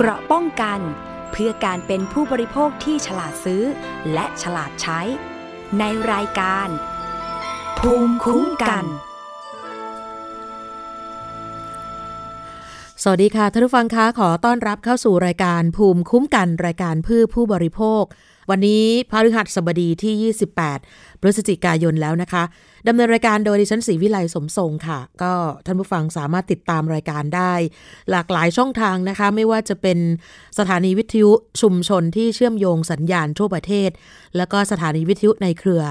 เกราะป้องกัน เพื่อการเป็นผู้บริโภคที่ฉลาดซื้อ และฉลาดใช้ ในรายการ ภูมิคุ้มกัน สวัสดีค่ะท่านผู้ฟังคะขอต้อนรับเข้าสู่รายการภูมิคุ้มกันรายการเพื่อผู้บริโภค วันนี้พฤหัสบดีที่ 28 พฤศจิกายนแล้วนะคะดำเนินรายการโดยดิฉันศรีวิไลสมทรงค่ะ ก็ท่านผู้ฟังสามารถติดตามรายการได้ หลากหลายช่องทางนะคะ ไม่ว่าจะเป็นสถานีวิทยุชุมชนที่เชื่อมโยงสัญญาณทั่วประเทศ แล้วก็สถานีวิทยุในเครือ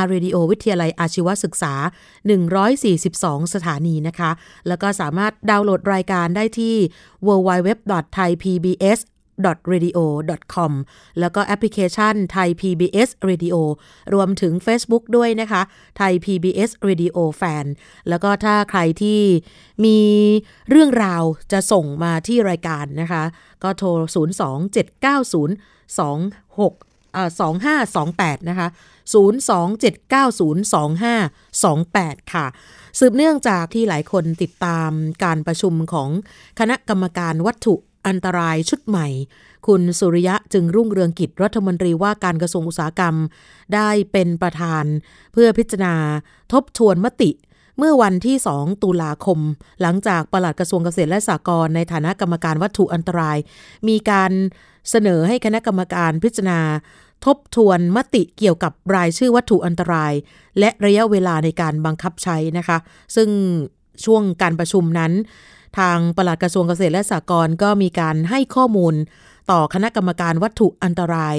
R Radio วิทยาลัยอาชีวศึกษา 142 สถานีนะคะ แล้วก็สามารถดาวน์โหลดรายการได้ที่ www.thaipbs radio.com แล้วก็แอปพลิเคชันไทย PBS Radio รวมถึง Facebook ด้วยนะคะไทย PBS Radio Fan แล้วก็ถ้าใครที่มีเรื่องราวจะส่งมาที่รายการนะคะ ก็โทร 0279026 2528 นะคะ 027902528 ค่ะ สืบเนื่องจากที่หลายคนติดตามการประชุมของคณะกรรมการวัตถุ อันตรายชุดใหม่ คุณสุริยะจึงรุ่งเรืองกิจรัฐมนตรีว่าการกระทรวงอุตสาหกรรม ได้เป็นประธาน เพื่อพิจารณา ทบทวนมติ เมื่อวันที่ 2 ตุลาคม หลังจากปลัดกระทรวงเกษตรและสหกรณ์ในฐานะกรรมการวัตถุอันตราย มีการเสนอให้คณะกรรมการพิจารณาทบทวนมติเกี่ยวกับรายชื่อวัตถุอันตราย และระยะเวลาในการบังคับใช้นะคะ ซึ่งช่วงการประชุมนั้น ทางปลัดกระทรวงเกษตรและสหกรณ์ก็มีการให้ข้อมูล ต่อคณะกรรมการวัตถุอันตราย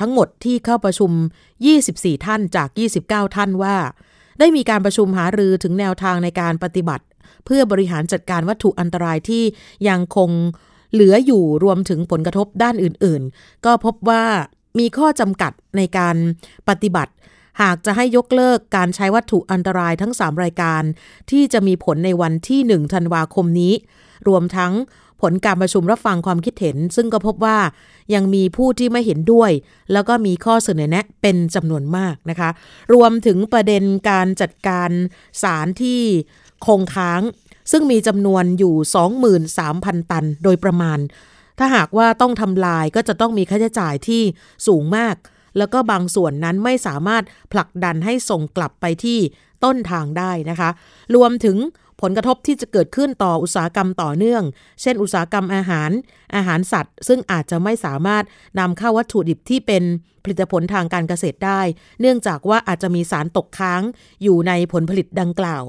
ทั้งหมดที่เข้าประชุม 24 ท่านจาก 29 ท่านว่า ได้มีการประชุมหารือถึงแนวทางในการปฏิบัติ เพื่อบริหารจัดการวัตถุอันตรายที่ยังคงเหลืออยู่รวมถึงผลกระทบด้านอื่นๆ ก็พบว่ามีข้อจำกัดในการปฏิบัติ หากจะให้ยกเลิกการใช้วัตถุอันตรายทั้ง 3 รายการ ที่จะมีผลในวันที่ 1 ธันวาคมนี้ รวมทั้งผลการประชุมรับฟังความคิดเห็น ซึ่งก็พบว่ายังมีผู้ที่ไม่เห็นด้วย แล้วก็มีข้อเสนอแนะเป็นจำนวนมากนะคะ รวมถึงประเด็นการจัดการสารที่คงค้าง ซึ่งมีจำนวนอยู่ 23,000 ตันโดยประมาณ ถ้าหากว่าต้องทำลายก็จะต้องมีค่าใช้จ่ายที่สูงมาก แล้วก็บางส่วนนั้นไม่สามารถผลักดันให้ส่งกลับไปที่ต้นทางได้นะคะ รวมถึงผลกระทบที่จะเกิดขึ้นต่ออุตสาหกรรมต่อเนื่อง เช่น อุตสาหกรรมอาหาร อาหารสัตว์ ซึ่งอาจจะไม่สามารถนำเข้าวัตถุดิบที่เป็นผลิตผลทางการเกษตรได้ เนื่องจากว่าอาจจะมีสารตกค้างอยู่ในผลผลิตดังกล่าว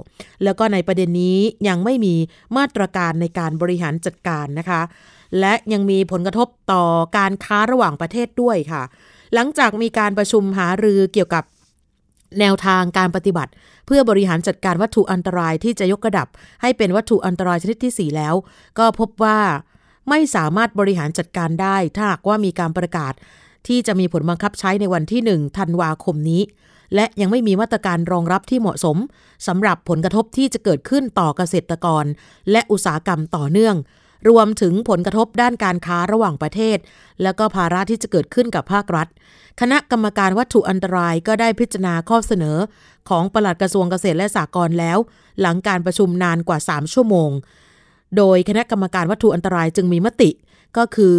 แล้วก็ในประเด็นนี้ยังไม่มีมาตรการในการบริหารจัดการนะคะ และยังมีผลกระทบต่อการค้าระหว่างประเทศด้วยค่ะ หลังจากมีการประชุมหารือเกี่ยวกับแนวทางการปฏิบัติ เพื่อบริหารจัดการวัตถุอันตรายที่จะยกระดับ ให้เป็นวัตถุอันตรายชนิดที่ 4 แล้ว ก็พบว่าไม่สามารถบริหารจัดการได้ ถ้าหากว่ามีการประกาศ ที่จะมีผลบังคับใช้ในวันที่ 1 ธันวาคมนี้ และยังไม่มีมาตรการรองรับที่เหมาะสมสำหรับผลกระทบที่จะเกิดขึ้นต่อเกษตรกร และอุตสาหกรรมต่อเนื่อง รวมถึงผลกระทบด้านการค้าระหว่างประเทศ แล้วก็ภาระที่จะเกิดขึ้นกับภาครัฐ คณะกรรมการวัตถุอันตรายก็ได้พิจารณาข้อเสนอ ของปลัดกระทรวงเกษตรและสหกรณ์แล้ว หลังการประชุมนานกว่า 3 ชั่วโมง โดยคณะกรรมการวัตถุอันตรายจึงมีมติก็คือ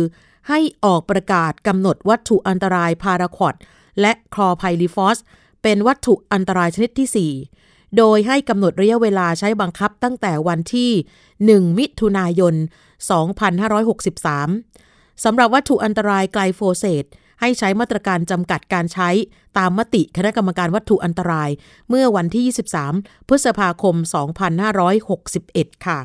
ให้ออกประกาศกำหนดวัตถุอันตรายพาราควอดและคลอไพลิฟอสเป็นวัตถุอันตรายชนิดที่ 4 โดยให้กำหนดระยะเวลาใช้บังคับตั้งแต่วันที่ 1 มิถุนายน 2563 สำหรับวัตถุอันตรายไกลโฟเซตให้ใช้มาตรการจำกัดการใช้ตามมติคณะกรรมการวัตถุอันตราย เมื่อวันที่ 23 พฤษภาคม 2561 ค่ะ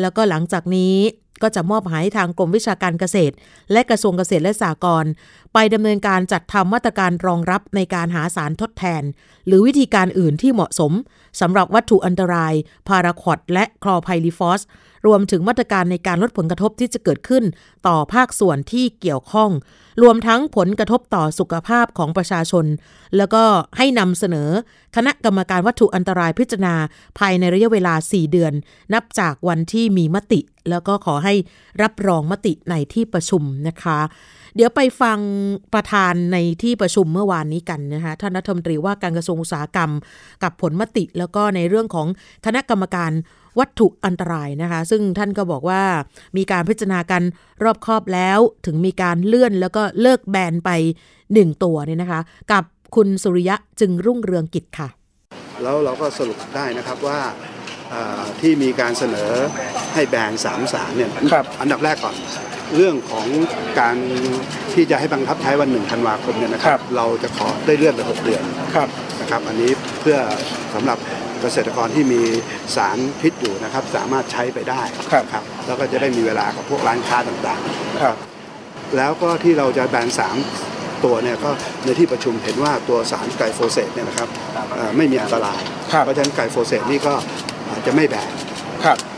แล้วก็หลังจากนี้ ก็จะมอบหมายทางกรมวิชาการเกษตร และกระทรวงเกษตรและสหกรณ์ไปดำเนินการจัดทำมาตรการรองรับในการหาสารทดแทน หรือวิธีการอื่นที่เหมาะสมสำหรับวัตถุอันตรายพาราควอดและคลอไพลิฟอส รวมถึงมาตรการในการลดผลกระทบที่จะเกิดขึ้น ต่อภาคส่วนที่เกี่ยวข้อง รวมทั้งผลกระทบต่อสุขภาพของประชาชน แล้วก็ให้นำเสนอ คณะกรรมการวัตถุอันตรายพิจารณา ภายในระยะเวลา 4 เดือน นับจากวันที่มีมติ แล้วก็ขอให้รับรองมติในที่ประชุมนะคะ เดี๋ยวไปฟังประธานในที่ประชุมเมื่อวานนี้กันนะคะท่านรัฐมนตรีว่าการกระทรวงอุตสาหกรรม กับผลมติ แล้วก็ในเรื่องของคณะกรรมการวัตถุอันตรายนะคะ ซึ่งท่านก็บอกว่ามีการพิจารณากันรอบครอบแล้วถึงมีการเลื่อนแล้วก็เลิกแบนไปหนึ่งตัวเนี่ยนะคะ กับคุณสุริยะจึงรุ่งเรืองกิจค่ะ แล้วเราก็สรุปได้นะครับว่าที่มีการเสนอให้แบนสามสารเนี่ยอันดับแรกก่อน เรื่องของการที่จะให้บังคับใช้วันหนึ่งธันวาคมเนี่ยนะครับ เราจะขอได้เลื่อนไปหกเดือนนะครับ อันนี้เพื่อสำหรับเกษตรกรที่มีสารพิษอยู่นะครับ สามารถใช้ไปได้ครับแล้วก็จะได้มีเวลากับพวกร้านค้าต่างๆครับ แล้วก็ที่เราจะแบนสามตัวเนี่ยก็ในที่ประชุมเห็นว่าตัวสารไกลโฟเซตเนี่ยนะครับไม่มีอันตราย เพราะฉะนั้นไกลโฟเซตนี่ก็จะไม่แบน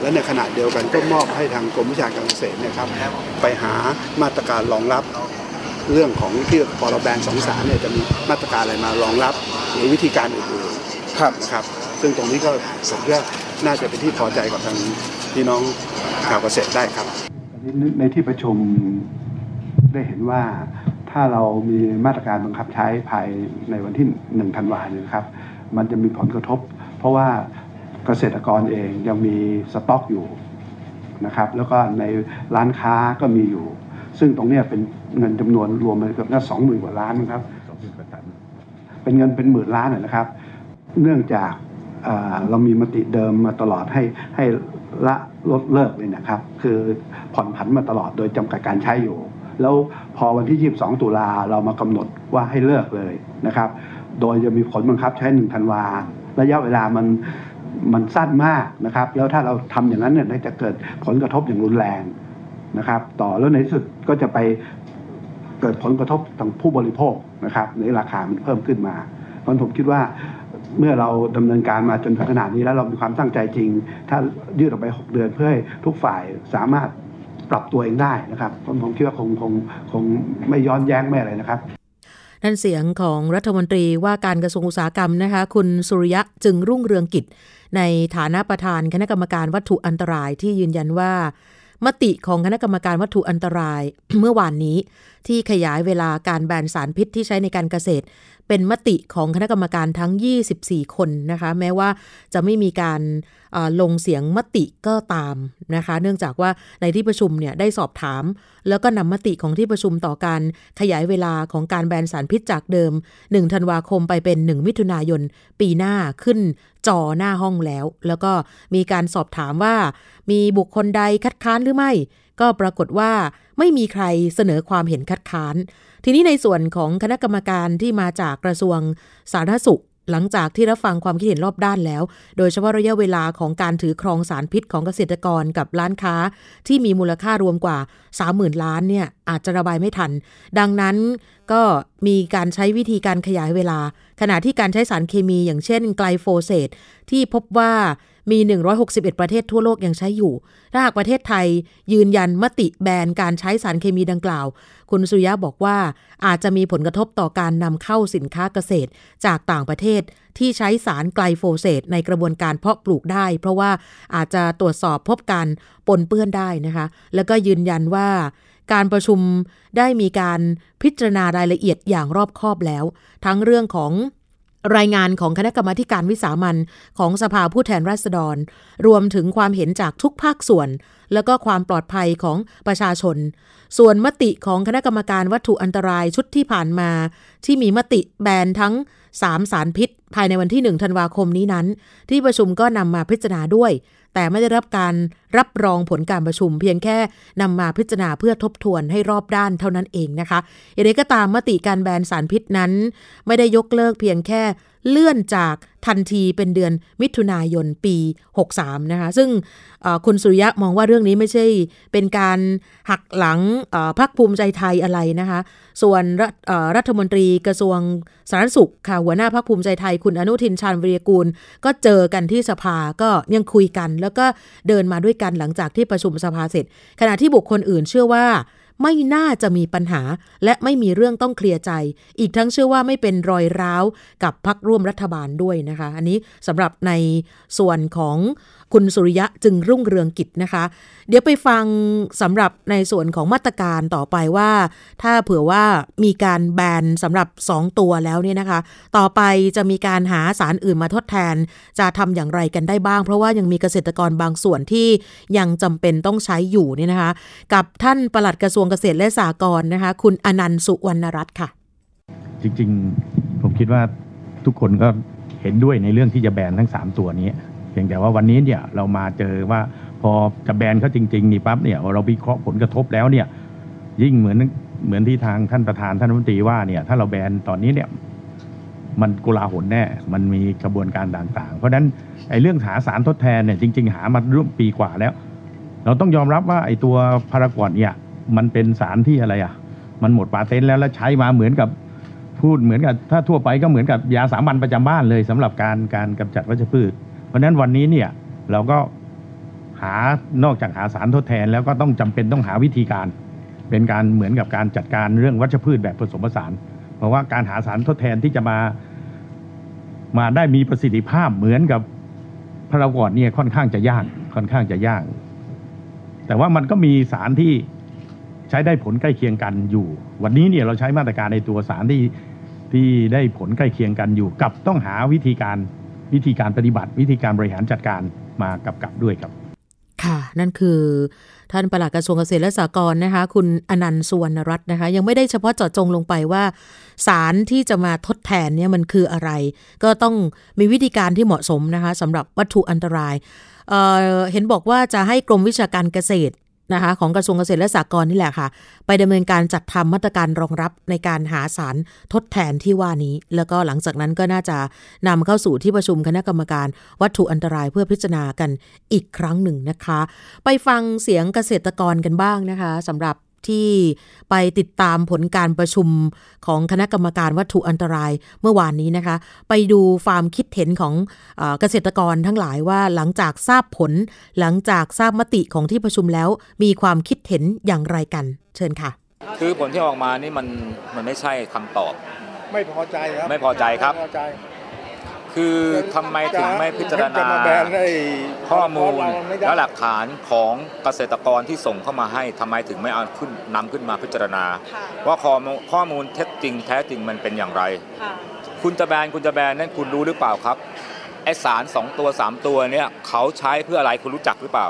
และในขณะเดียวกันก็มอบให้ทางกรมวิชาการเกษตรนะครับ ไปหามาตรการรองรับเรื่องของที่พอเราแบนสองสารเนี่ยจะมีมาตรการอะไรมารองรับหรือวิธีการอื่นๆนะครับ ซึ่งตรงนี้ก็ผมว่าน่าจะเป็นที่พอใจกับทางพี่น้องชาวเกษตรได้ครับ ในที่ประชุมได้เห็นว่าถ้าเรามีมาตรการบังคับใช้ภายในวันที่หนึ่งธันวาเนี่ยครับ มันจะมีผลกระทบ เพราะว่า เกษตรกรเองยังมีสต็อกอยู่นะครับแล้วก็ในร้านค้าก็มีอยู่ ซึ่งตรงนี้เป็นเงินจำนวนรวมเกือบน่าสองหมื่นกว่าล้านครับเป็นเงินเป็นหมื่นล้านนะครับ เนื่องจากเรามีมติเดิมมาตลอดให้ให้ละลดเลิกเลยนะครับ คือผ่อนผันมาตลอดโดยจำกัดการใช้อยู่ แล้วพอวันที่ 22 ตุลาเรามากำหนดว่าให้เลิกเลยนะครับ โดยจะมีผลบังคับใช้หนึ่งธันวาระยะเวลามัน มันสั้นมากนะครับ แล้วถ้าเราทำอย่างนั้นเนี่ยจะเกิดผลกระทบอย่างรุนแรงนะครับ ต่อแล้วในที่สุดก็จะไปเกิดผลกระทบทางผู้บริโภคนะครับ ในราคามันเพิ่มขึ้นมาเพราะผมคิดว่าเมื่อเราดำเนินการมาจนถึงขนาดนี้แล้วเรามีความตั้งใจจริง ถ้ายืดออกไป 6 เดือนเพื่อให้ทุกฝ่ายสามารถปรับตัวเองได้นะครับผมคิดว่าคงคงคงไม่ย้อนแย้งไม่อะไรนะครับ นั่นเสียงของรัฐมนตรีว่าการกระทรวงอุตสาหกรรมนะคะคุณสุริยะจึงรุ่งเรืองกิจ ในฐานะประธานคณะกรรมการวัตถุอันตรายที่ยืนยันว่า มติของคณะกรรมการวัตถุอันตรายเมื่อวานนี้ที่ขยายเวลาการแบนสารพิษที่ใช้ในการเกษตร เป็นมติของคณะกรรมการทั้ง 24 คนนะคะ แม้ว่าจะไม่มีการลงเสียงมติก็ตามนะคะ เนื่องจากว่าในที่ประชุมเนี่ยได้สอบถาม แล้วก็นำมติของที่ประชุมต่อการขยายเวลาของการแบนสารพิษจากเดิม 1 ธันวาคมไปเป็น 1 มิถุนายน ปีหน้าขึ้นจอหน้าห้องแล้ว แล้วก็มีการสอบถามว่ามีบุคคลใดคัดค้านหรือไม่ ก็ปรากฏว่าไม่มีใครเสนอความเห็นคัดค้าน ทีนี้ในส่วนของคณะกรรมการที่มาจากกระทรวงสาธารณสุข หลังจากที่รับฟังความคิดเห็นรอบด้านแล้ว โดยเฉพาะระยะเวลาของการถือครองสารพิษของเกษตรกรกับร้านค้า ที่มีมูลค่ารวมกว่า 30,000 ล้านเนี่ยอาจจะระบายไม่ทัน ดังนั้นก็มีการใช้วิธีการขยายเวลา ขณะที่การใช้สารเคมีอย่างเช่นไกลโฟเซตที่พบว่า มี 161 ประเทศทั่วโลกยังใช้อยู่ ถ้าหากประเทศไทยยืนยันมติแบนการใช้สารเคมีดังกล่าว คุณสุริยะบอกว่าอาจจะมีผลกระทบต่อการนำเข้าสินค้าเกษตรจากต่างประเทศที่ใช้สารไกลโฟเซตในกระบวนการเพาะปลูกได้ เพราะว่าอาจจะตรวจสอบพบการปนเปื้อนได้นะคะ แล้วก็ยืนยันว่าการประชุมได้มีการพิจารณารายละเอียดอย่างรอบคอบแล้ว ทั้งเรื่องของ รายงานของคณะกรรมาการวิสามันของสภาผู้แทนราษฎร รวมถึงความเห็นจากทุกภาคส่วน และก็ความปลอดภัยของประชาชน ส่วนมติของคณะกรรมการวัตถุอันตรายชุดที่ผ่านมา ที่มีมติแบนทั้ง 3 สารพิษ ภายในวันที่ 1 ธันวาคมนี้นั้น ที่ประชุมก็นำมาพิจารณาด้วย แต่ไม่ได้รับการรับรองผลการประชุม เพียงแค่นำมาพิจารณาเพื่อทบทวนให้รอบด้านเท่านั้นเองนะคะอย่างไรก็ตามมติการแบนสารพิษนั้น ไม่ได้ยกเลิกเพียงแค่ เลื่อนจากทันทีเป็นเดือนมิถุนายนปี 63 นะคะ ซึ่งคุณสุริยะมองว่าเรื่องนี้ไม่ใช่เป็นการหักหลังพักภูมิใจไทยอะไรนะคะ ส่วนรรัฐมนตรีกระทรวงสาธารณสุขค่ะหัวหน้าพักภูมิใจไทย คุณอนุทินชาญวิริยกูล ก็เจอกันที่สภาก็ยังคุยกัน แล้วก็เดินมาด้วยกันหลังจากที่ประชุมสภาเสร็จ ขณะที่บุคคลอื่นเชื่อว่า ไม่น่าจะมีปัญหา และไม่มีเรื่องต้องเคลียร์ใจ อีกทั้งเชื่อว่าไม่เป็นรอยร้าวกับพักร่วมรัฐบาลด้วยนะคะ อันนี้สำหรับในส่วนของ คุณสุริยะจึงรุ่งเรืองกิจนะคะ เดี๋ยวไปฟังสำหรับในส่วนของมาตรการต่อไปว่า ถ้าเผื่อว่ามีการแบนสำหรับ 2 ตัวแล้วเนี่ยนะคะ ต่อไปจะมีการหาสารอื่นมาทดแทน จะทำอย่างไรกันได้บ้าง เพราะว่ายังมีเกษตรกรบางส่วนที่ยังจำเป็นต้องใช้อยู่เนี่ยนะคะ กับท่านปลัดกระทรวงเกษตรและสหกรณ์นะคะ คุณอนันต์สุวรรณรัตน์ค่ะ จริงๆ ผมคิดว่าทุกคนก็เห็นด้วยในเรื่องที่จะแบนทั้ง 3 ตัวนี้ เพียงแต่ว่าวันนี้เนี่ยเรามาเจอว่าพอจะแบนเขาจริงๆนี่ปั๊บเนี่ยเราวิเคราะห์ผลกระทบแล้วเนี่ยยิ่งเหมือนเหมือนที่ทางท่านประธานท่านรัฐมนตรีว่าเนี่ยถ้าเราแบนตอนนี้เนี่ยมันกุลาหลแน่ มันมีกระบวนการต่างๆ เพราะฉะนั้นไอ้เรื่องหาสารทดแทนเนี่ยจริง ๆ หามาร่วมปีกว่าแล้ว เราต้องยอมรับว่าไอ้ตัวพารากอนเนี่ยมันเป็นสารที่อะไรอะ มันหมดปาเต็นท์แล้วแล้วใช้มาเหมือนกับพูดเหมือนกับถ้าทั่วไปก็เหมือนกับยาสามัญประจำบ้านเลยสำหรับการการกำจัดวัชพืช เพราะฉะนั้นวันนี้เนี่ยเราก็หานอกจากหาสารทดแทน แล้วก็ต้องจำเป็นต้องหาวิธีการ เป็นการเหมือนกับการจัดการเรื่องวัชพืชแบบผสมผสาน เพราะว่าการหาสารทดแทนที่จะมามาได้มีประสิทธิภาพเหมือนกับพารากอนเนี่ยค่อนข้างจะยากค่อนข้างจะยาก แต่ว่ามันก็มีสารที่ใช้ได้ผลใกล้เคียงกันอยู่ วันนี้เนี่ยเราใช้มาตรการในตัวสารที่ที่ได้ผลใกล้เคียงกันอยู่ กับต้องหาวิธีการ วิธีการปฏิบัติวิธีการบริหารจัดการมากำกับด้วยครับ ค่ะ นั่นคือท่านปลัดกระทรวงเกษตรและสหกรณ์นะคะ คุณอนันต์สุวรรณรัตน์นะคะ ยังไม่ได้เฉพาะเจาะจงลงไปว่า สารที่จะมาทดแทนเนี่ยมันคืออะไร ก็ต้องมีวิธีการที่เหมาะสมนะคะสำหรับวัตถุอันตรายเเห็นบอกว่าจะให้กรมวิชาการเกษตร นะคะของกระทรวงเกษตรและสหกรณ์นี่แหละค่ะ ไปดำเนินการจัดทำมาตรการรองรับในการหาสารทดแทนที่ว่านี้ แล้วก็หลังจากนั้นก็น่าจะนำเข้าสู่ที่ประชุมคณะกรรมการ วัตถุอันตรายเพื่อพิจารณากันอีกครั้งหนึ่งนะคะ ไปฟังเสียงเกษตรกรกันบ้างนะคะสำหรับ ที่ไปติดตามผลการประชุมของคณะกรรมการวัตถุอันตรายเมื่อวานนี้นะคะ ไปดูความคิดเห็นของเกษตรกรทั้งหลายว่าหลังจากทราบผล หลังจากทราบมติของที่ประชุมแล้ว มีความคิดเห็นอย่างไรกัน เชิญค่ะ คือผลที่ออกมานี่มันมันไม่ใช่คำตอบ ไม่พอใจครับ ไม่พอใจครับไม่พอใจ คือทำไมถึงไม่พิจารณาจะมาแบนไอ้ข้อมูลเราไม่ได้และหลักฐานของเกษตรกรที่ส่งเข้ามาให้ทำไมถึงไม่เอาขึ้นนำขึ้นมาพิจารณา ว่าข้อมูลข้อมูลเท็จจริงแท้จริงมันเป็นอย่างไร คุณจะแบนคุณจะแบนนั่นคุณรู้หรือเปล่าครับไอสารสองตัวสามตัวเนี่ยเขาใช้เพื่ออะไรคุณรู้จักหรือเปล่า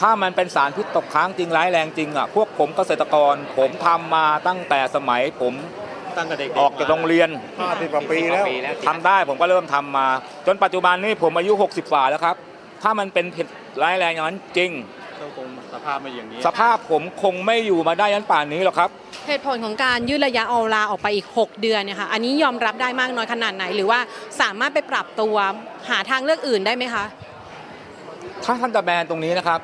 ถ้ามันเป็นสารพิษตกค้างจริงร้ายแรงจริงอะพวกผมเกษตรกรผมทำมาตั้งแต่สมัยผม ตั้งแต่เด็กออกจากโรงเรียนห้าสิบกว่าปีแล้วทำได้ผมก็เริ่มทำมา จนปัจจุบันนี้ผมอายุ 60กว่าแล้วครับ ถ้ามันเป็นผิดร้ายแรงอย่างนั้นจริงก็คงสภาพไม่อย่างนี้ สภาพผมคงไม่อยู่มาได้ยันป่านนี้หรอกครับเหตุผลของการยืดระยะเอาลาออกไปอีก 6 เดือนเนี่ยค่ะอันนี้ยอมรับได้มากน้อยขนาดไหน หรือว่าสามารถไปปรับตัวหาทางเลือกอื่นได้ไหมคะถ้าท่านจะแบนตรงนี้นะครับ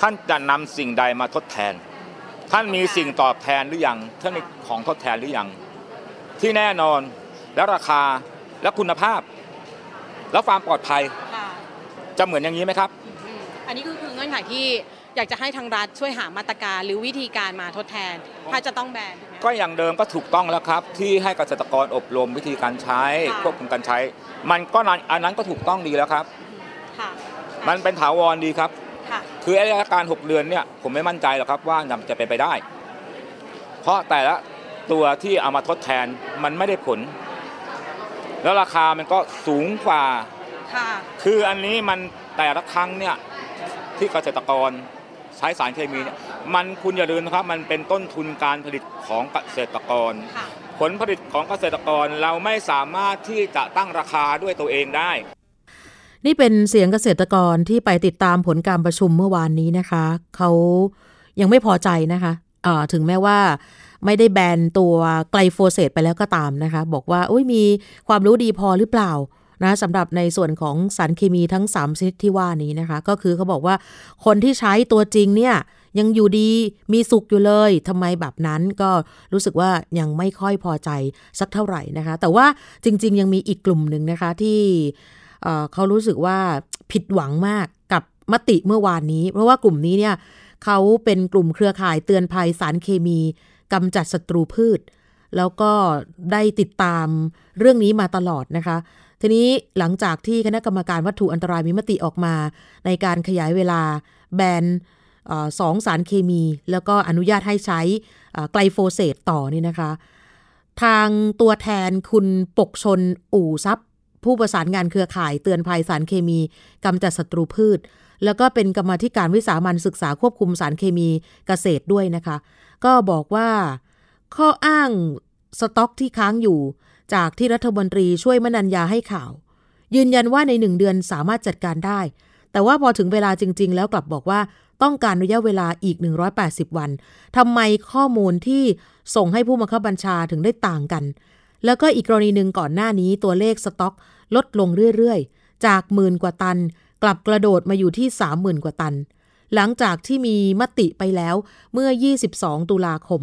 ท่านจะนำสิ่งใดมาทดแทน ท่านมีสิ่งตอบแทนหรือยังท่านมีของทดแทนหรือยังที่แน่นอนและราคาและคุณภาพ และความปลอดภัยจะเหมือนอย่างนี้ไหมครับอันนี้คือคือเงื่อนไขที่อยากจะให้ทางรัฐช่วยหามาตรการหรือวิธีการมาทดแทน ถ้าจะต้องแบนถูกไหม ก็อย่างเดิมก็ถูกต้องแล้วครับ ที่ให้เกษตรกรอบรมวิธีการใช้ค่ะ ควบคุมการใช้ มันก็นั้นอันนั้นก็ถูกต้องดีแล้วครับ ค่ะ มันเป็นถาวรดีครับ ค่ะคือไอ้อาการ 6 เดือนเนี่ยผมไม่มั่นใจหรอกครับว่าจะเป็นไปได้ เพราะแต่ละตัวที่เอามาทดแทนมันไม่ได้ผล แล้วราคามันก็สูงกว่า ค่ะคืออันนี้มันแต่ละครั้งเนี่ยที่เกษตรกรใช้สารเคมีเนี่ยมันคุณอย่าลืมนะครับ มันเป็นต้นทุนการผลิตของเกษตรกร ค่ะ ผลผลิตของเกษตรกรเราไม่สามารถที่จะตั้งราคาด้วยตัวเองได้ นี่เป็นเสียงเกษตรกรที่ไปติดตามผลการประชุมเมื่อวานนี้นะคะ เขายังไม่พอใจนะคะะถึงแม้ว่าไม่ได้แบนตัวไกลโฟเสตไปแล้วก็ตามนะคะ บอกว่าอุ้ยมีความรู้ดีพอหรือเปล่านะสำหรับในส่วนของสารเคมีทั้ง 3 ชนิดที่ว่านี้นะคะ ก็คือเขาบอกว่าคนที่ใช้ตัวจริงเนี่ยยังอยู่ดีมีสุขอยู่เลยทำไมแบบนั้นก็รู้สึกว่ายังไม่ค่อยพอใจสักเท่าไหร่นะคะ แต่ว่าจริง ๆ ยังมีอีกกลุ่มหนึ่งนะคะที่ เขารู้สึกว่าผิดหวังมากกับมติเมื่อวานนี้ เพราะว่ากลุ่มนี้เนี่ยเขาเป็นกลุ่มเครือข่ายเตือนภัยสารเคมีกำจัดศัตรูพืช แล้วก็ได้ติดตามเรื่องนี้มาตลอดนะคะ ทีนี้หลังจากที่คณะกรรมการวัตถุอันตรายมีมติออกมา ในการขยายเวลาแบนสองสารเคมี แล้วก็อนุญาตให้ใช้ไกลโฟเสตต่อนี่นะคะ ทางตัวแทนคุณปกชนอู่ทรัพย์ ผู้ประสานงานเครือข่ายเตือนภัยสารเคมีกำจัดศัตรูพืช แล้วก็เป็นกรรมธิการวิสามันศึกษาควบคุมสารเคมีเกษตรด้วยนะคะ ก็บอกว่าข้ออ้างสต็อกที่ค้างอยู่ จากที่รัฐมนตรีช่วยมนัญญาให้ข่าว ยืนยันว่าในหนึ่งเดือนสามารถจัดการได้ แต่ว่าพอถึงเวลาจริง ๆ แล้วกลับบอกว่าต้องการระยะเวลาอีก 180 วันทำไมข้อมูลที่ส่งให้ผู้บังคับบัญชาถึงได้ต่างกัน แล้วก็อีกกรณีหนึ่งก่อนหน้านี้ตัวเลขสต็อก ลดลงเรื่อยๆ จากหมื่นกว่าตัน กลับกระโดดมาอยู่ที่30,000กว่าตัน หลังจากที่มีมติไปแล้วเมื่อ 22 ตุลาคม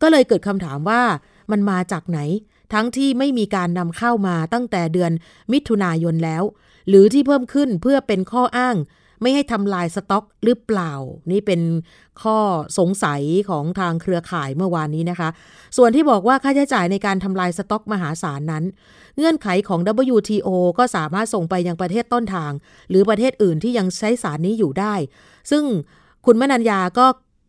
ก็เลยเกิดคำถามว่ามันมาจากไหน ทั้งที่ไม่มีการนำเข้ามาตั้งแต่เดือนมิถุนายนแล้ว หรือที่เพิ่มขึ้นเพื่อเป็นข้ออ้าง ไม่ให้ทำลายสต็อกหรือเปล่า นี่เป็นข้อสงสัยของทางเครือข่ายเมื่อวานนี้นะคะ ส่วนที่บอกว่าค่าใช้จ่ายในการทำลายสต็อกมหาศาลนั้น เงื่อนไขของ WTO ก็สามารถส่งไปยังประเทศต้นทาง หรือประเทศอื่นที่ยังใช้สารนี้อยู่ได้ ซึ่งคุณมนัญญาก็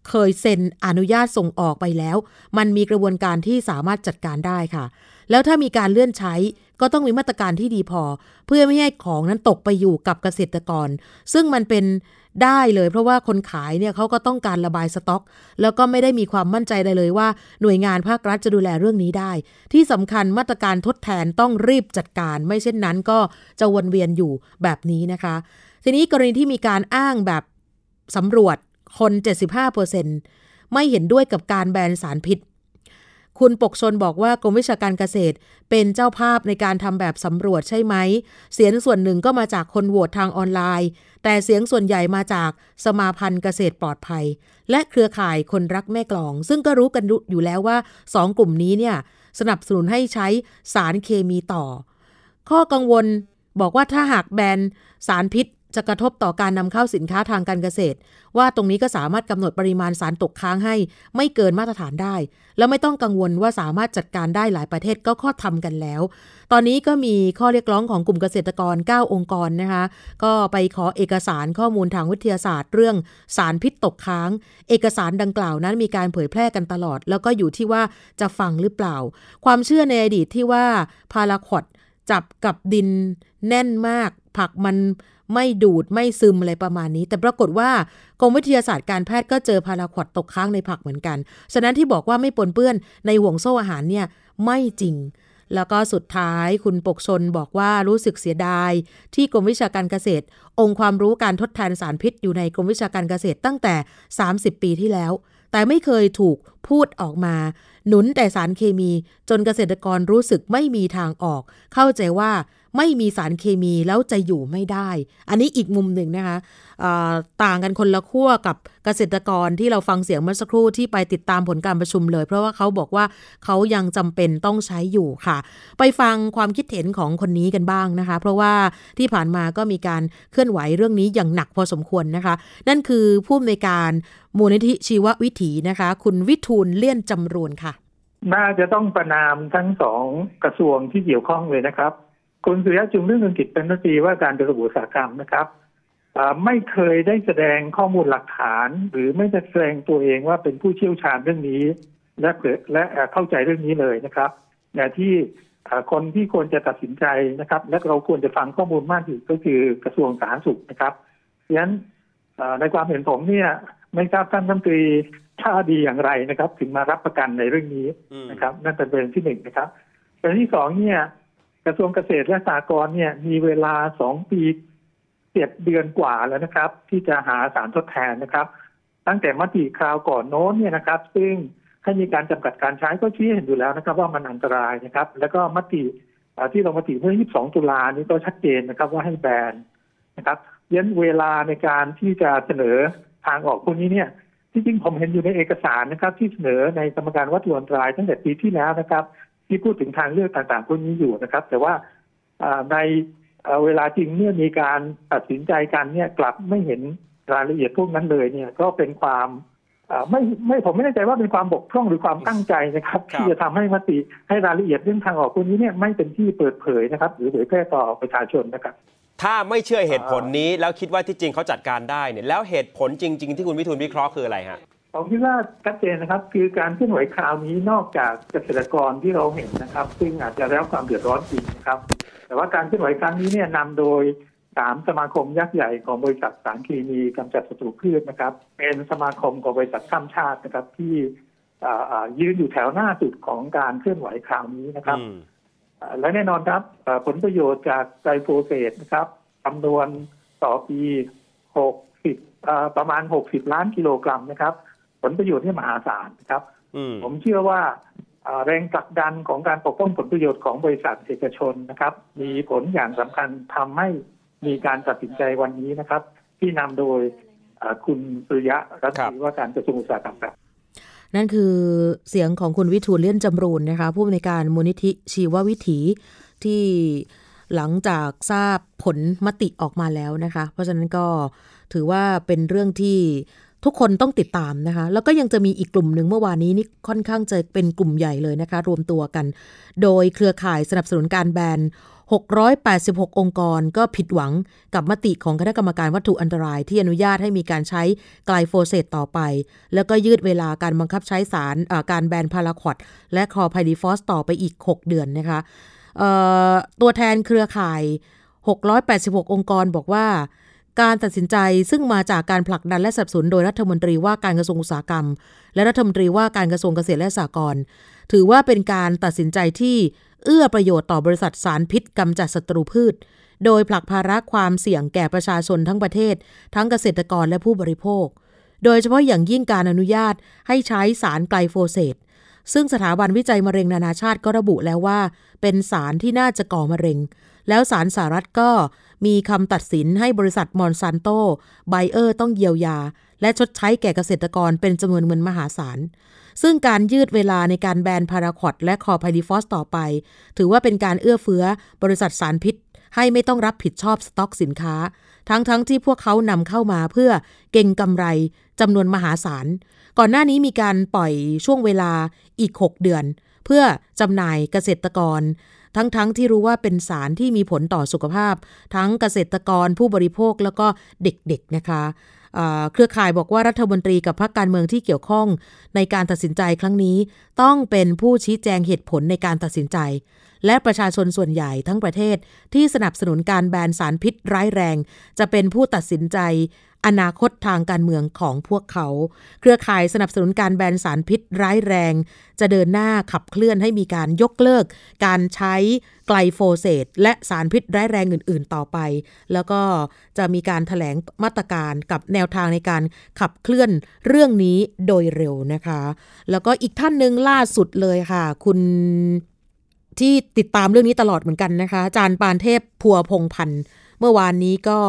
เคยเซ็นอนุญาตส่งออกไปแล้ว มันมีกระบวนการที่สามารถจัดการได้ค่ะ แล้วถ้ามีการเลื่อนใช้ก็ต้องมีมาตรการที่ดีพอ เพื่อไม่ให้ของนั้นตกไปอยู่กับเกษตรกร ซึ่งมันเป็นได้เลยเพราะว่าคนขายเนี่ยเขาก็ต้องการระบายสต็อก แล้วก็ไม่ได้มีความมั่นใจได้เลยว่าหน่วยงานภาครัฐจะดูแลเรื่องนี้ได้ ที่สำคัญมาตรการทดแทนต้องรีบจัดการ ไม่เช่นนั้นก็จะวนเวียนอยู่แบบนี้นะคะ ทีนี้กรณีที่มีการอ้างแบบสำรวจคน 75%ไม่เห็นด้วยกับการแบนสารพิษ คุณปกชนบอกว่ากรมวิชาการเกษตร เป็นเจ้าภาพในการทำแบบสำรวจใช่ไหม เสียงส่วนหนึ่งก็มาจากคนโหวตทางออนไลน์ แต่เสียงส่วนใหญ่มาจากสมาพันธ์เกษตรปลอดภัย และเครือข่ายคนรักแม่กลอง ซึ่งก็รู้กันอยู่แล้วว่าสองกลุ่มนี้เนี่ยสนับสนุนให้ใช้สารเคมีต่อ ข้อกังวลบอกว่าถ้าหากแบนสารพิษ จะกระทบต่อการนำเข้าสินค้าทางการเกษตร ว่าตรงนี้ก็สามารถกำหนดปริมาณสารตกค้างให้ ไม่เกินมาตรฐานได้ แล้วไม่ต้องกังวลว่าสามารถจัดการได้หลายประเทศก็ข้อทำกันแล้ว ตอนนี้ก็มีข้อเรียกร้องของกลุ่มเกษตรกร 9 องค์กรนะคะก็ไปขอเอกสารข้อมูลทางวิทยาศาสตร์ เรื่องสารพิษตกค้าง เอกสารดังกล่าวนั้นมีการเผยแพร่กันตลอด แล้วก็อยู่ที่ว่าจะฟังหรือเปล่า ความเชื่อในอดีตที่ว่าพาราควดจับกับดินแน่นมาก ผักมัน ไม่ดูดไม่ซึมอะไรประมาณนี้ แต่ปรากฏว่ากรมวิทยาศาสตร์การแพทย์ก็เจอพาราควดตกค้างในผักเหมือนกัน ฉะนั้นที่บอกว่าไม่ปนเปื้อนในห่วงโซ่อาหารเนี่ยไม่จริง แล้วก็สุดท้ายคุณปกชนบอกว่ารู้สึกเสียดาย ที่กรมวิชาการเกษตร องค์ความรู้การทดแทนสารพิษอยู่ในกรมวิชาการเกษตรตั้งแต่ 30 ปีที่แล้วแต่ไม่เคยถูกพูดออกมา หนุนแต่สารเคมีจนเกษตรกรรู้สึกไม่มีทางออก เข้าใจว่า ไม่มีสารเคมีแล้วจะอยู่ไม่ได้ อันนี้อีกมุมหนึ่งนะคะต่างกันคนละขั้วกับเกษตรกรที่เราฟังเสียงเมื่อสักครู่ที่ไปติดตามผลการประชุมเลย เพราะว่าเขาบอกว่าเขายังจำเป็นต้องใช้อยู่ค่ะ ไปฟังความคิดเห็นของคนนี้กันบ้างนะคะ เพราะว่าที่ผ่านมาก็มีการเคลื่อนไหวเรื่องนี้อย่างหนักพอสมควรนะคะ นั่นคือผู้อำนวยการมูลนิธิชีววิถีนะคะ คุณวิทูลเลี่ยนจำรวนค่ะ น่าจะต้องประนามทั้งสองกระทรวงที่เกี่ยวข้องเลยนะครับ คุณสุริยะจุงเรื่องเงินกิจเป็นรัฐมนตรีว่าการกระทรวงอุตสาหกรรมนะครับไม่เคยได้แสดงข้อมูลหลักฐาน หรือไม่ได้แสดงตัวเองว่าเป็นผู้เชี่ยวชาญเรื่องนี้ และและเข้าใจเรื่องนี้เลยนะครับอย่างที่คนที่ควรจะตัดสินใจนะครับ และเราควรจะฟังข้อมูลมากที่สุดก็คือกระทรวงสาธารณสุขนะครับเพราะฉะนั้นในความเห็นผมเนี่ยไม่ทราบท่านรัฐมนตรีท่าดีอย่างไรนะครับ ถึงมารับประกันในเรื่องนี้นะครับ นั่นเป็นประเด็นที่หนึ่งนะครับประเด็นที่สองเนี่ย กระทรวงเกษตรและสหกรณ์เนี่ยมีเวลาสองปีเจ็ดเดือนกว่าแล้วนะครับ ที่จะหาสารทดแทนนะครับ ตั้งแต่มติคราวก่อนโน้นเนี่ยนะครับ ซึ่งให้มีการจำกัดการใช้ก็ชี้เห็นอยู่แล้วนะครับ ว่ามันอันตรายนะครับ แล้วก็มติที่ลงมติเมื่อ 22 ตุลานี้ก็ชัดเจนนะครับ ว่าให้แบนนะครับยันเวลาในการที่จะเสนอทางออกพวกนี้เนี่ย ที่จริงผมเห็นอยู่ในเอกสารนะครับ ที่เสนอในกรรมการวัตถุอันตรายตั้งแต่ปีที่แล้วนะครับ ที่พูดถึงทางเลือกต่างๆพวกนี้อยู่นะครับ แต่ว่าในเวลาจริงเมื่อมีการตัดสินใจกันเนี่ยกลับไม่เห็นรายละเอียดพวกนั้นเลยเนี่ยก็เป็นความไม่ไม่ผมไม่แน่ใจว่าเป็นความบกพร่องหรือความตั้งใจนะครับ ที่จะทำให้มติให้รายละเอียดเรื่องทางออกพวกนี้เนี่ยไม่เป็นที่เปิดเผยนะครับ หรือเผยแพร่ต่อประชาชนนะครับ ถ้าไม่เชื่อเหตุผลนี้แล้วคิดว่าที่จริงเขาจัดการได้เนี่ยแล้วเหตุผลจริง ๆ ที่คุณวิทูลวิเคราะห์คืออะไรฮะ ผมคิดว่าชัดเจนนะครับ คือการเคลื่อนไหวคราวนี้นอกจากเกษตรกรที่เราเห็นนะครับ ซึ่งอาจจะได้รับความเดือดร้อนจริงนะครับ แต่ว่าการเคลื่อนไหวครั้งนี้เนี่ยนำโดยสามสมาคมยักษ์ใหญ่ของบริษัทสารเคมีกำจัดศัตรูพืชนะครับ เป็นสมาคมของบริษัทข้ามชาตินะครับ ที่ยืนอยู่แถวหน้าสุดของการเคลื่อนไหวคราวนี้นะครับและแน่นอนครับผลประโยชน์จากไกลโฟเสตนะครับจำนวนต่อปีหกสิบประมาณหกสิบล้านกิโลกรัมนะครับ ผลประโยชน์ที่มหาศาลนะครับ ผมเชื่อว่าแรงผลักดันของการปกป้องผลประโยชน์ของบริษัทเอกชนนะครับ มีผลอย่างสำคัญทำให้มีการตัดสินใจวันนี้นะครับ ที่นำโดยคุณสุริยะรัฐมนตรีว่าการกระทรวงอุตสาหกรรมครับนั่นคือเสียงของคุณวิทูลเลี่ยนจำรูนนะคะ ผู้อำนวยการมูลนิธิชีววิถีที่หลังจากทราบผลมติออกมาแล้วนะคะ เพราะฉะนั้นก็ถือว่าเป็นเรื่องที่ ทุกคนต้องติดตามนะคะ แล้วก็ยังจะมีอีกกลุ่มหนึ่งเมื่อวานนี้นี่ค่อนข้างจะเป็นกลุ่มใหญ่เลยนะคะ รวมตัวกัน โดยเครือข่ายสนับสนุนการแบน686 องค์กรก็ผิดหวังกับมติของคณะกรรมการวัตถุอันตรายที่อนุญาตให้มีการใช้ไกลโฟเซตต่อไป แล้วก็ยืดเวลาการบังคับใช้สารการแบนพาราควอดและคอไพดีฟอสต่อไปอีก 6 เดือนนะคะตัวแทนเครือข่าย 686 องค์กรบอกว่า การตัดสินใจซึ่งมาจากการผลักดันและสนับสนุนโดยรัฐมนตรีว่าการกระทรวงอุตสาหกรรม และรัฐมนตรีว่าการกระทรวงเกษตรและสหกรณ์ถือว่าเป็นการตัดสินใจที่เอื้อประโยชน์ต่อบริษัทสารพิษกำจัดศัตรูพืช โดยผลักภาระความเสี่ยงแก่ประชาชนทั้งประเทศ ทั้งเกษตรกรและผู้บริโภค โดยเฉพาะอย่างยิ่งการอนุญาตให้ใช้สารไกลโฟเสตซึ่งสถาบันวิจัยมะเร็งนานาชาติก็ระบุแล้วว่า เป็นสารที่น่าจะก่อมะเร็ง แล้วศาลสหรัฐก็ มีคำตัดสินให้บริษัทมอนซานโตไบเออร์ต้องเยียวยา และชดใช้แก่เกษตรกรเป็นจำนวนเงินมหาศาล ซึ่งการยืดเวลาในการแบนพาราควอตและคลอร์ไพริฟอสต่อไป ถือว่าเป็นการเอื้อเฟื้อบริษัทสารพิษ ให้ไม่ต้องรับผิดชอบสต็อกสินค้า ทั้งๆทที่พวกเขานำเข้ามาเพื่อเก่งกำไรจำนวนมหาศาล ก่อนหน้านี้มีการปล่อยช่วงเวลาอีก 6 เดือน เพื่อจำหน่ายเกษตรกร ทั้งๆทที่รู้ว่าเป็นสารที่มีผลต่อสุขภาพ ทั้งเกษตรกรผู้บริโภคแล้วก็เด็กๆนะคะเครือข่ายบอกว่ารัฐมนตรีกับพรรคการเมืองที่เกี่ยวข้อง ในการตัดสินใจครั้งนี้ ต้องเป็นผู้ชี้แจงเหตุผลในการตัดสินใจ และประชาชนส่วนใหญ่ทั้งประเทศที่สนับสนุนการแบนสารพิษร้ายแรง จะเป็นผู้ตัดสินใจ อนาคตทางการเมืองของพวกเขา เครือข่ายสนับสนุนการแบนสารพิษร้ายแรง จะเดินหน้าขับเคลื่อนให้มีการยกเลิก การใช้ไกลโฟเสตและสารพิษร้ายแรงอื่น ๆ ต่อไป แล้วก็จะมีการถแถลงมาตรการกับแนวทางในการขับเคลื่อนเรื่องนี้โดยเร็วนะคะ แล้วก็อีกท่านหนึ่งล่าสุดเลยค่ะ คุณที่ติดตามเรื่องนี้ตลอดเหมือนกันนะคะ อาจารย์ปานเทพพัวพงพันธ์เมื่อวานนี้ก็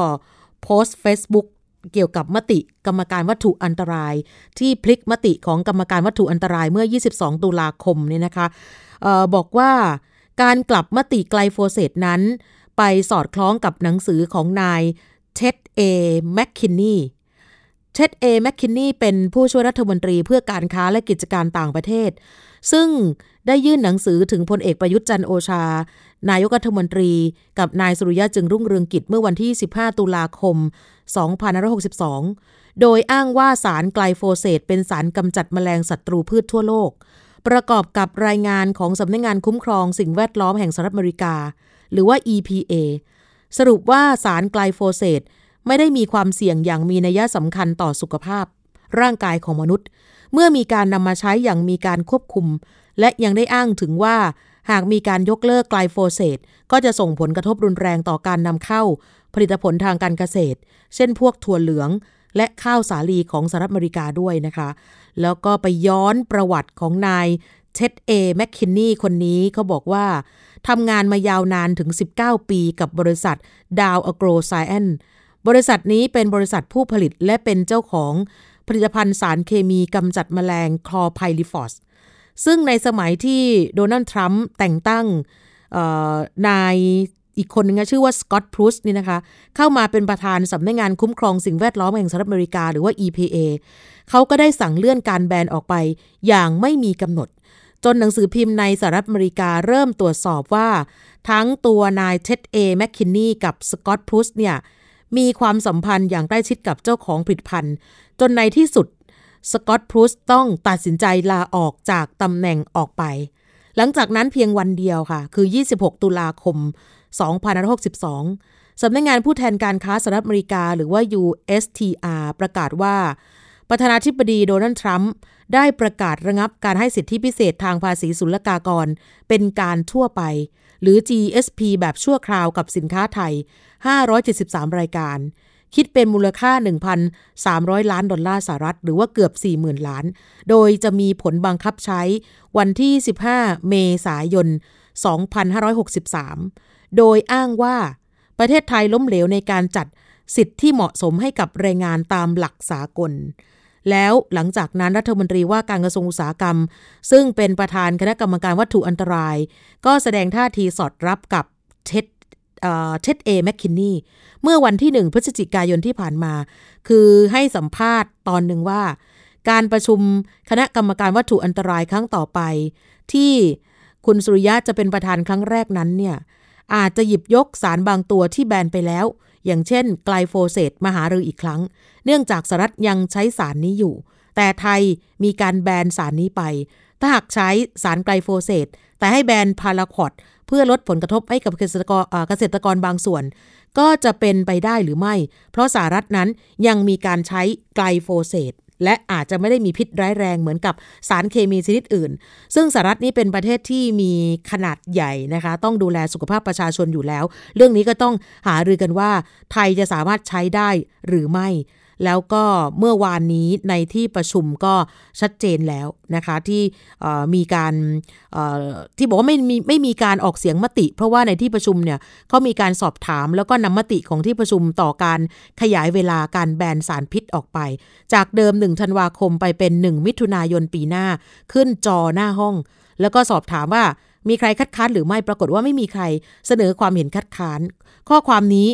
โพสต์ Facebook เกี่ยวกับมติกรรมการวัตถุอันตราย ที่พลิกมติของกรรมการวัตถุอันตรายเมื่อ 22 ตุลาคมเนี่ยนะคะออบอกว่าการกลับมติไกลโฟเซตนั้น ไปสอดคล้องกับหนังสือของนายเท็ดเอแมคคินนีเท็ดเอแมคคินนีเป็นผู้ช่วยรัฐมนตรีเพื่อการค้าและกิจการต่างประเทศ ซึ่งได้ยื่นหนังสือถึงพลเอกประยุทธ์จันโอชา นายกรัฐมนตรี กับนายสุริยะจึงรุ่งเรืองกิจเมื่อวันที่ 15 ตุลาคม 2562 โดยอ้างว่าสารไกลโฟเสตเป็นสารกำจัดแมลงศัตรูพืชทั่วโลก ประกอบกับรายงานของสำนักงงานคุ้มครองสิ่งแวดล้อมแห่งสหรัฐอเมริกา หรือว่า EPA สรุปว่าสารไกลโฟเสตไม่ได้มีความเสี่ยงอย่างมีนัยสำคัญต่อสุขภาพ ร่างกายของมนุษย์ เมื่อมีการนำมาใช้อย่างมีการควบคุม และยังได้อ้างถึงว่าหากมีการยกเลิกไกลโฟเสตก็จะส่งผลกระทบรุนแรงต่อการนำเข้า ผลิตผลทางการเกษตร เช่นพวกถั่วเหลือง และข้าวสาลีของสหรัฐอเมริกาด้วยนะคะ แล้วก็ไปย้อนประวัติของนายเท็ดเอแมคคินนีคนนี้เขาบอกว่าทำงานมายาวนานถึง 19 ปีกับบริษัท Dow AgroSciences บริษัทนี้เป็นบริษัทผู้ผลิตและเป็นเจ้าของผลิตภัณฑ์สารเคมีกำจัดแมลงคลอร์ไพริฟอสซึ่งในสมัยที่โดนัลด์ทรัมป์แต่งตั้งนาย อีกคนนึงชื่อว่าสกอตพรูสนี่นะคะ เข้ามาเป็นประธานสำนักงานคุ้มครองสิ่งแวดล้อมแห่งสหรัฐอเมริกาหรือว่า EPA เขาก็ได้สั่งเลื่อนการแบนออกไปอย่างไม่มีกำหนด จนหนังสือพิมพ์ในสหรัฐอเมริกาเริ่มตรวจสอบว่า ทั้งตัวนายเท็ดเอแมคคินนี่กับสกอตพรูสเนี่ยมีความสัมพันธ์อย่างใกล้ชิดกับเจ้าของผลิตภัณฑ์ จนในที่สุดสกอตพรูสต้องตัดสินใจลาออกจากตำแหน่งออกไป หลังจากนั้นเพียงวันเดียวค่ะ คือ 26 ตุลาคม 2562 สำนักงงานผู้แทนการค้าสหรัฐอเมริกาหรือว่า USTR ประกาศว่า ประธานาธิบดีโดนัลด์ทรัมป์ได้ประกาศระงับการให้สิทธิพิเศษทางภาษีศุลกากร เป็นการทั่วไป หรือ GSP แบบชั่วคราวกับสินค้าไทย 573 รายการ คิดเป็นมูลค่า 1,300 ล้านดอลลาร์สหรัฐ หรือว่าเกือบ 40,000 ล้าน โดยจะมีผลบังคับใช้วันที่ 15 เมษายน 2563 โดยอ้างว่าประเทศไทยล้มเหลวในการจัดสิทธิที่เหมาะสมให้กับแรงงานตามหลักสากล แล้วหลังจากนั้นรัฐมนตรีว่าการกระทรวงอุตสาหกรรม ซึ่งเป็นประธานคณะกรรมการวัตถุอันตราย ก็แสดงท่าทีสอดรับกับเท็ดเท็ดเอแมคคินนี่เมื่อวันที่หนึ่งพฤศจิกายนที่ผ่านมา คือให้สัมภาษณ์ตอนหนึ่งว่า การประชุมคณะกรรมการวัตถุอันตรายครั้งต่อไป ที่คุณสุริยะจะเป็นประธานครั้งแรกนั้นเนี่ย อาจจะหยิบยกสารบางตัวที่แบนไปแล้ว อย่างเช่น ไกลโฟเซตมาหารืออีกครั้ง เนื่องจากสหรัฐยังใช้สารนี้อยู่ แต่ไทยมีการแบนสารนี้ไป ถ้าหากใช้สารไกลโฟเซตแต่ให้แบนพาราควอตเพื่อลดผลกระทบให้กับเกษตรกรเกษตรกรบางส่วน ก็จะเป็นไปได้หรือไม่ เพราะสหรัฐนั้นยังมีการใช้ไกลโฟเซต และอาจจะไม่ได้มีพิษร้ายแรงเหมือนกับสารเคมีชนิดอื่น ซึ่งสหรัฐนี้เป็นประเทศที่มีขนาดใหญ่นะคะ ต้องดูแลสุขภาพประชาชนอยู่แล้ว เรื่องนี้ก็ต้องหารือกันว่าไทยจะสามารถใช้ได้หรือไม่ แล้วก็เมื่อวานนี้ในที่ประชุมก็ชัดเจนแล้วนะคะที่มีการที่บอกว่าไม่มีไม่มีการออกเสียงมติ เพราะว่าในที่ประชุมเนี่ยเขามีการสอบถามแล้วก็นำมติของที่ประชุมต่อการขยายเวลาการแบนสารพิษออกไป จากเดิม1ธันวาคมไปเป็น 1 มิถุนายนปีหน้า ขึ้นจอหน้าห้อง แล้วก็สอบถามว่ามีใครคัดค้านหรือไม่ปรากฏว่าไม่มีใครเสนอความเห็นคัดค้าน ข้อความนี้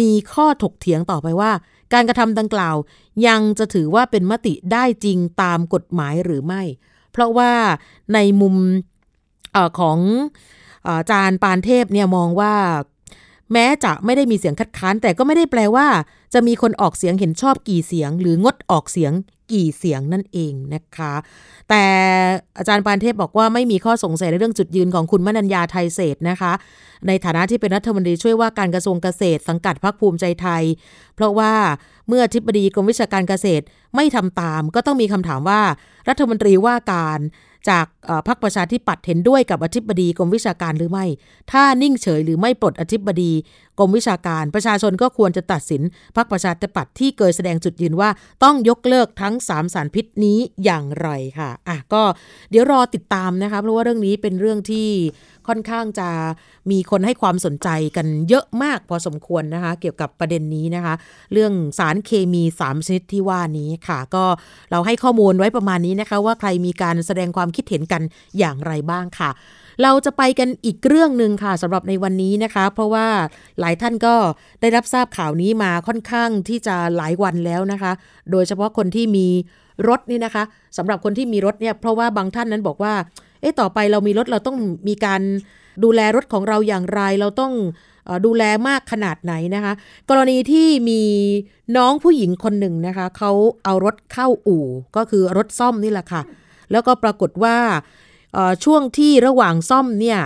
มีข้อถกเถียงต่อไปว่า การกระทำดังกล่าว ยังจะถือว่าเป็นมติได้จริงตามกฎหมายหรือไม่ เพราะว่าในมุมอของอาจารย์ปานเทพเนี่ยมองว่าแม้จะไม่ได้มีเสียงคัดค้าน แต่ก็ไม่ได้แปลว่า จะมีคนออกเสียงเห็นชอบกี่เสียง หรืองดออกเสียง กี่เสียงนั่นเองนะคะ แต่อาจารย์ปานเทพบอกว่าไม่มีข้อสงสัยในเรื่องจุดยืนของคุณมนัญญาไทยเศษนะคะ ในฐานะที่เป็นรัฐมนตรีช่วยว่าการกระทรวงเกษตรสังกัดพรรคภูมิใจไทย เพราะว่าเมื่อทิบดีกรมวิชาการเกษตรไม่ทำตาม ก็ต้องมีคำถามว่ารัฐมนตรีว่าการ จากพรรคประชาธิปัตย์เห็นด้วยกับอธิบดีกรมวิชาการหรือไม่ ถ้านิ่งเฉยหรือไม่ปลดอธิบดีกรมวิชาการ ประชาชนก็ควรจะตัดสินพรรคประชาธิปัตย์ที่เคยแสดงจุดยืนว่าต้องยกเลิกทั้ง 3 สารพิษนี้อย่างไรค่ะอะก็เดี๋ยวรอติดตามนะคะเพราะว่าเรื่องนี้เป็นเรื่องที่ ค่อนข้างจะมีคนให้ความสนใจกันเยอะมากพอสมควรนะคะ เกี่ยวกับประเด็นนี้นะคะ เรื่องสารเคมี 3 ชนิดที่ว่านี้ค่ะ ก็เราให้ข้อมูลไว้ประมาณนี้นะคะ ว่าใครมีการแสดงความคิดเห็นกันอย่างไรบ้างค่ะ เราจะไปกันอีกเรื่องหนึ่งค่ะสำหรับในวันนี้นะคะ เพราะว่าหลายท่านก็ได้รับทราบข่าวนี้มาค่อนข้างที่จะหลายวันแล้วนะคะ โดยเฉพาะคนที่มีรถนี่นะคะสำหรับคนที่มีรถเนี่ยเพราะว่าบางท่านนั้นบอกว่า เอ๊ะต่อไปเรามีรถเราต้องมีการดูแลรถของเราอย่างไร เราต้องดูแลมากขนาดไหนนะคะ กรณีที่มีน้องผู้หญิงคนหนึ่งนะคะเขาเอารถเข้าอู่ก็คือรถซ่อมนี่แหละค่ะ แล้วก็ปรากฏว่าช่วงที่ระหว่างซ่อมเนี่ย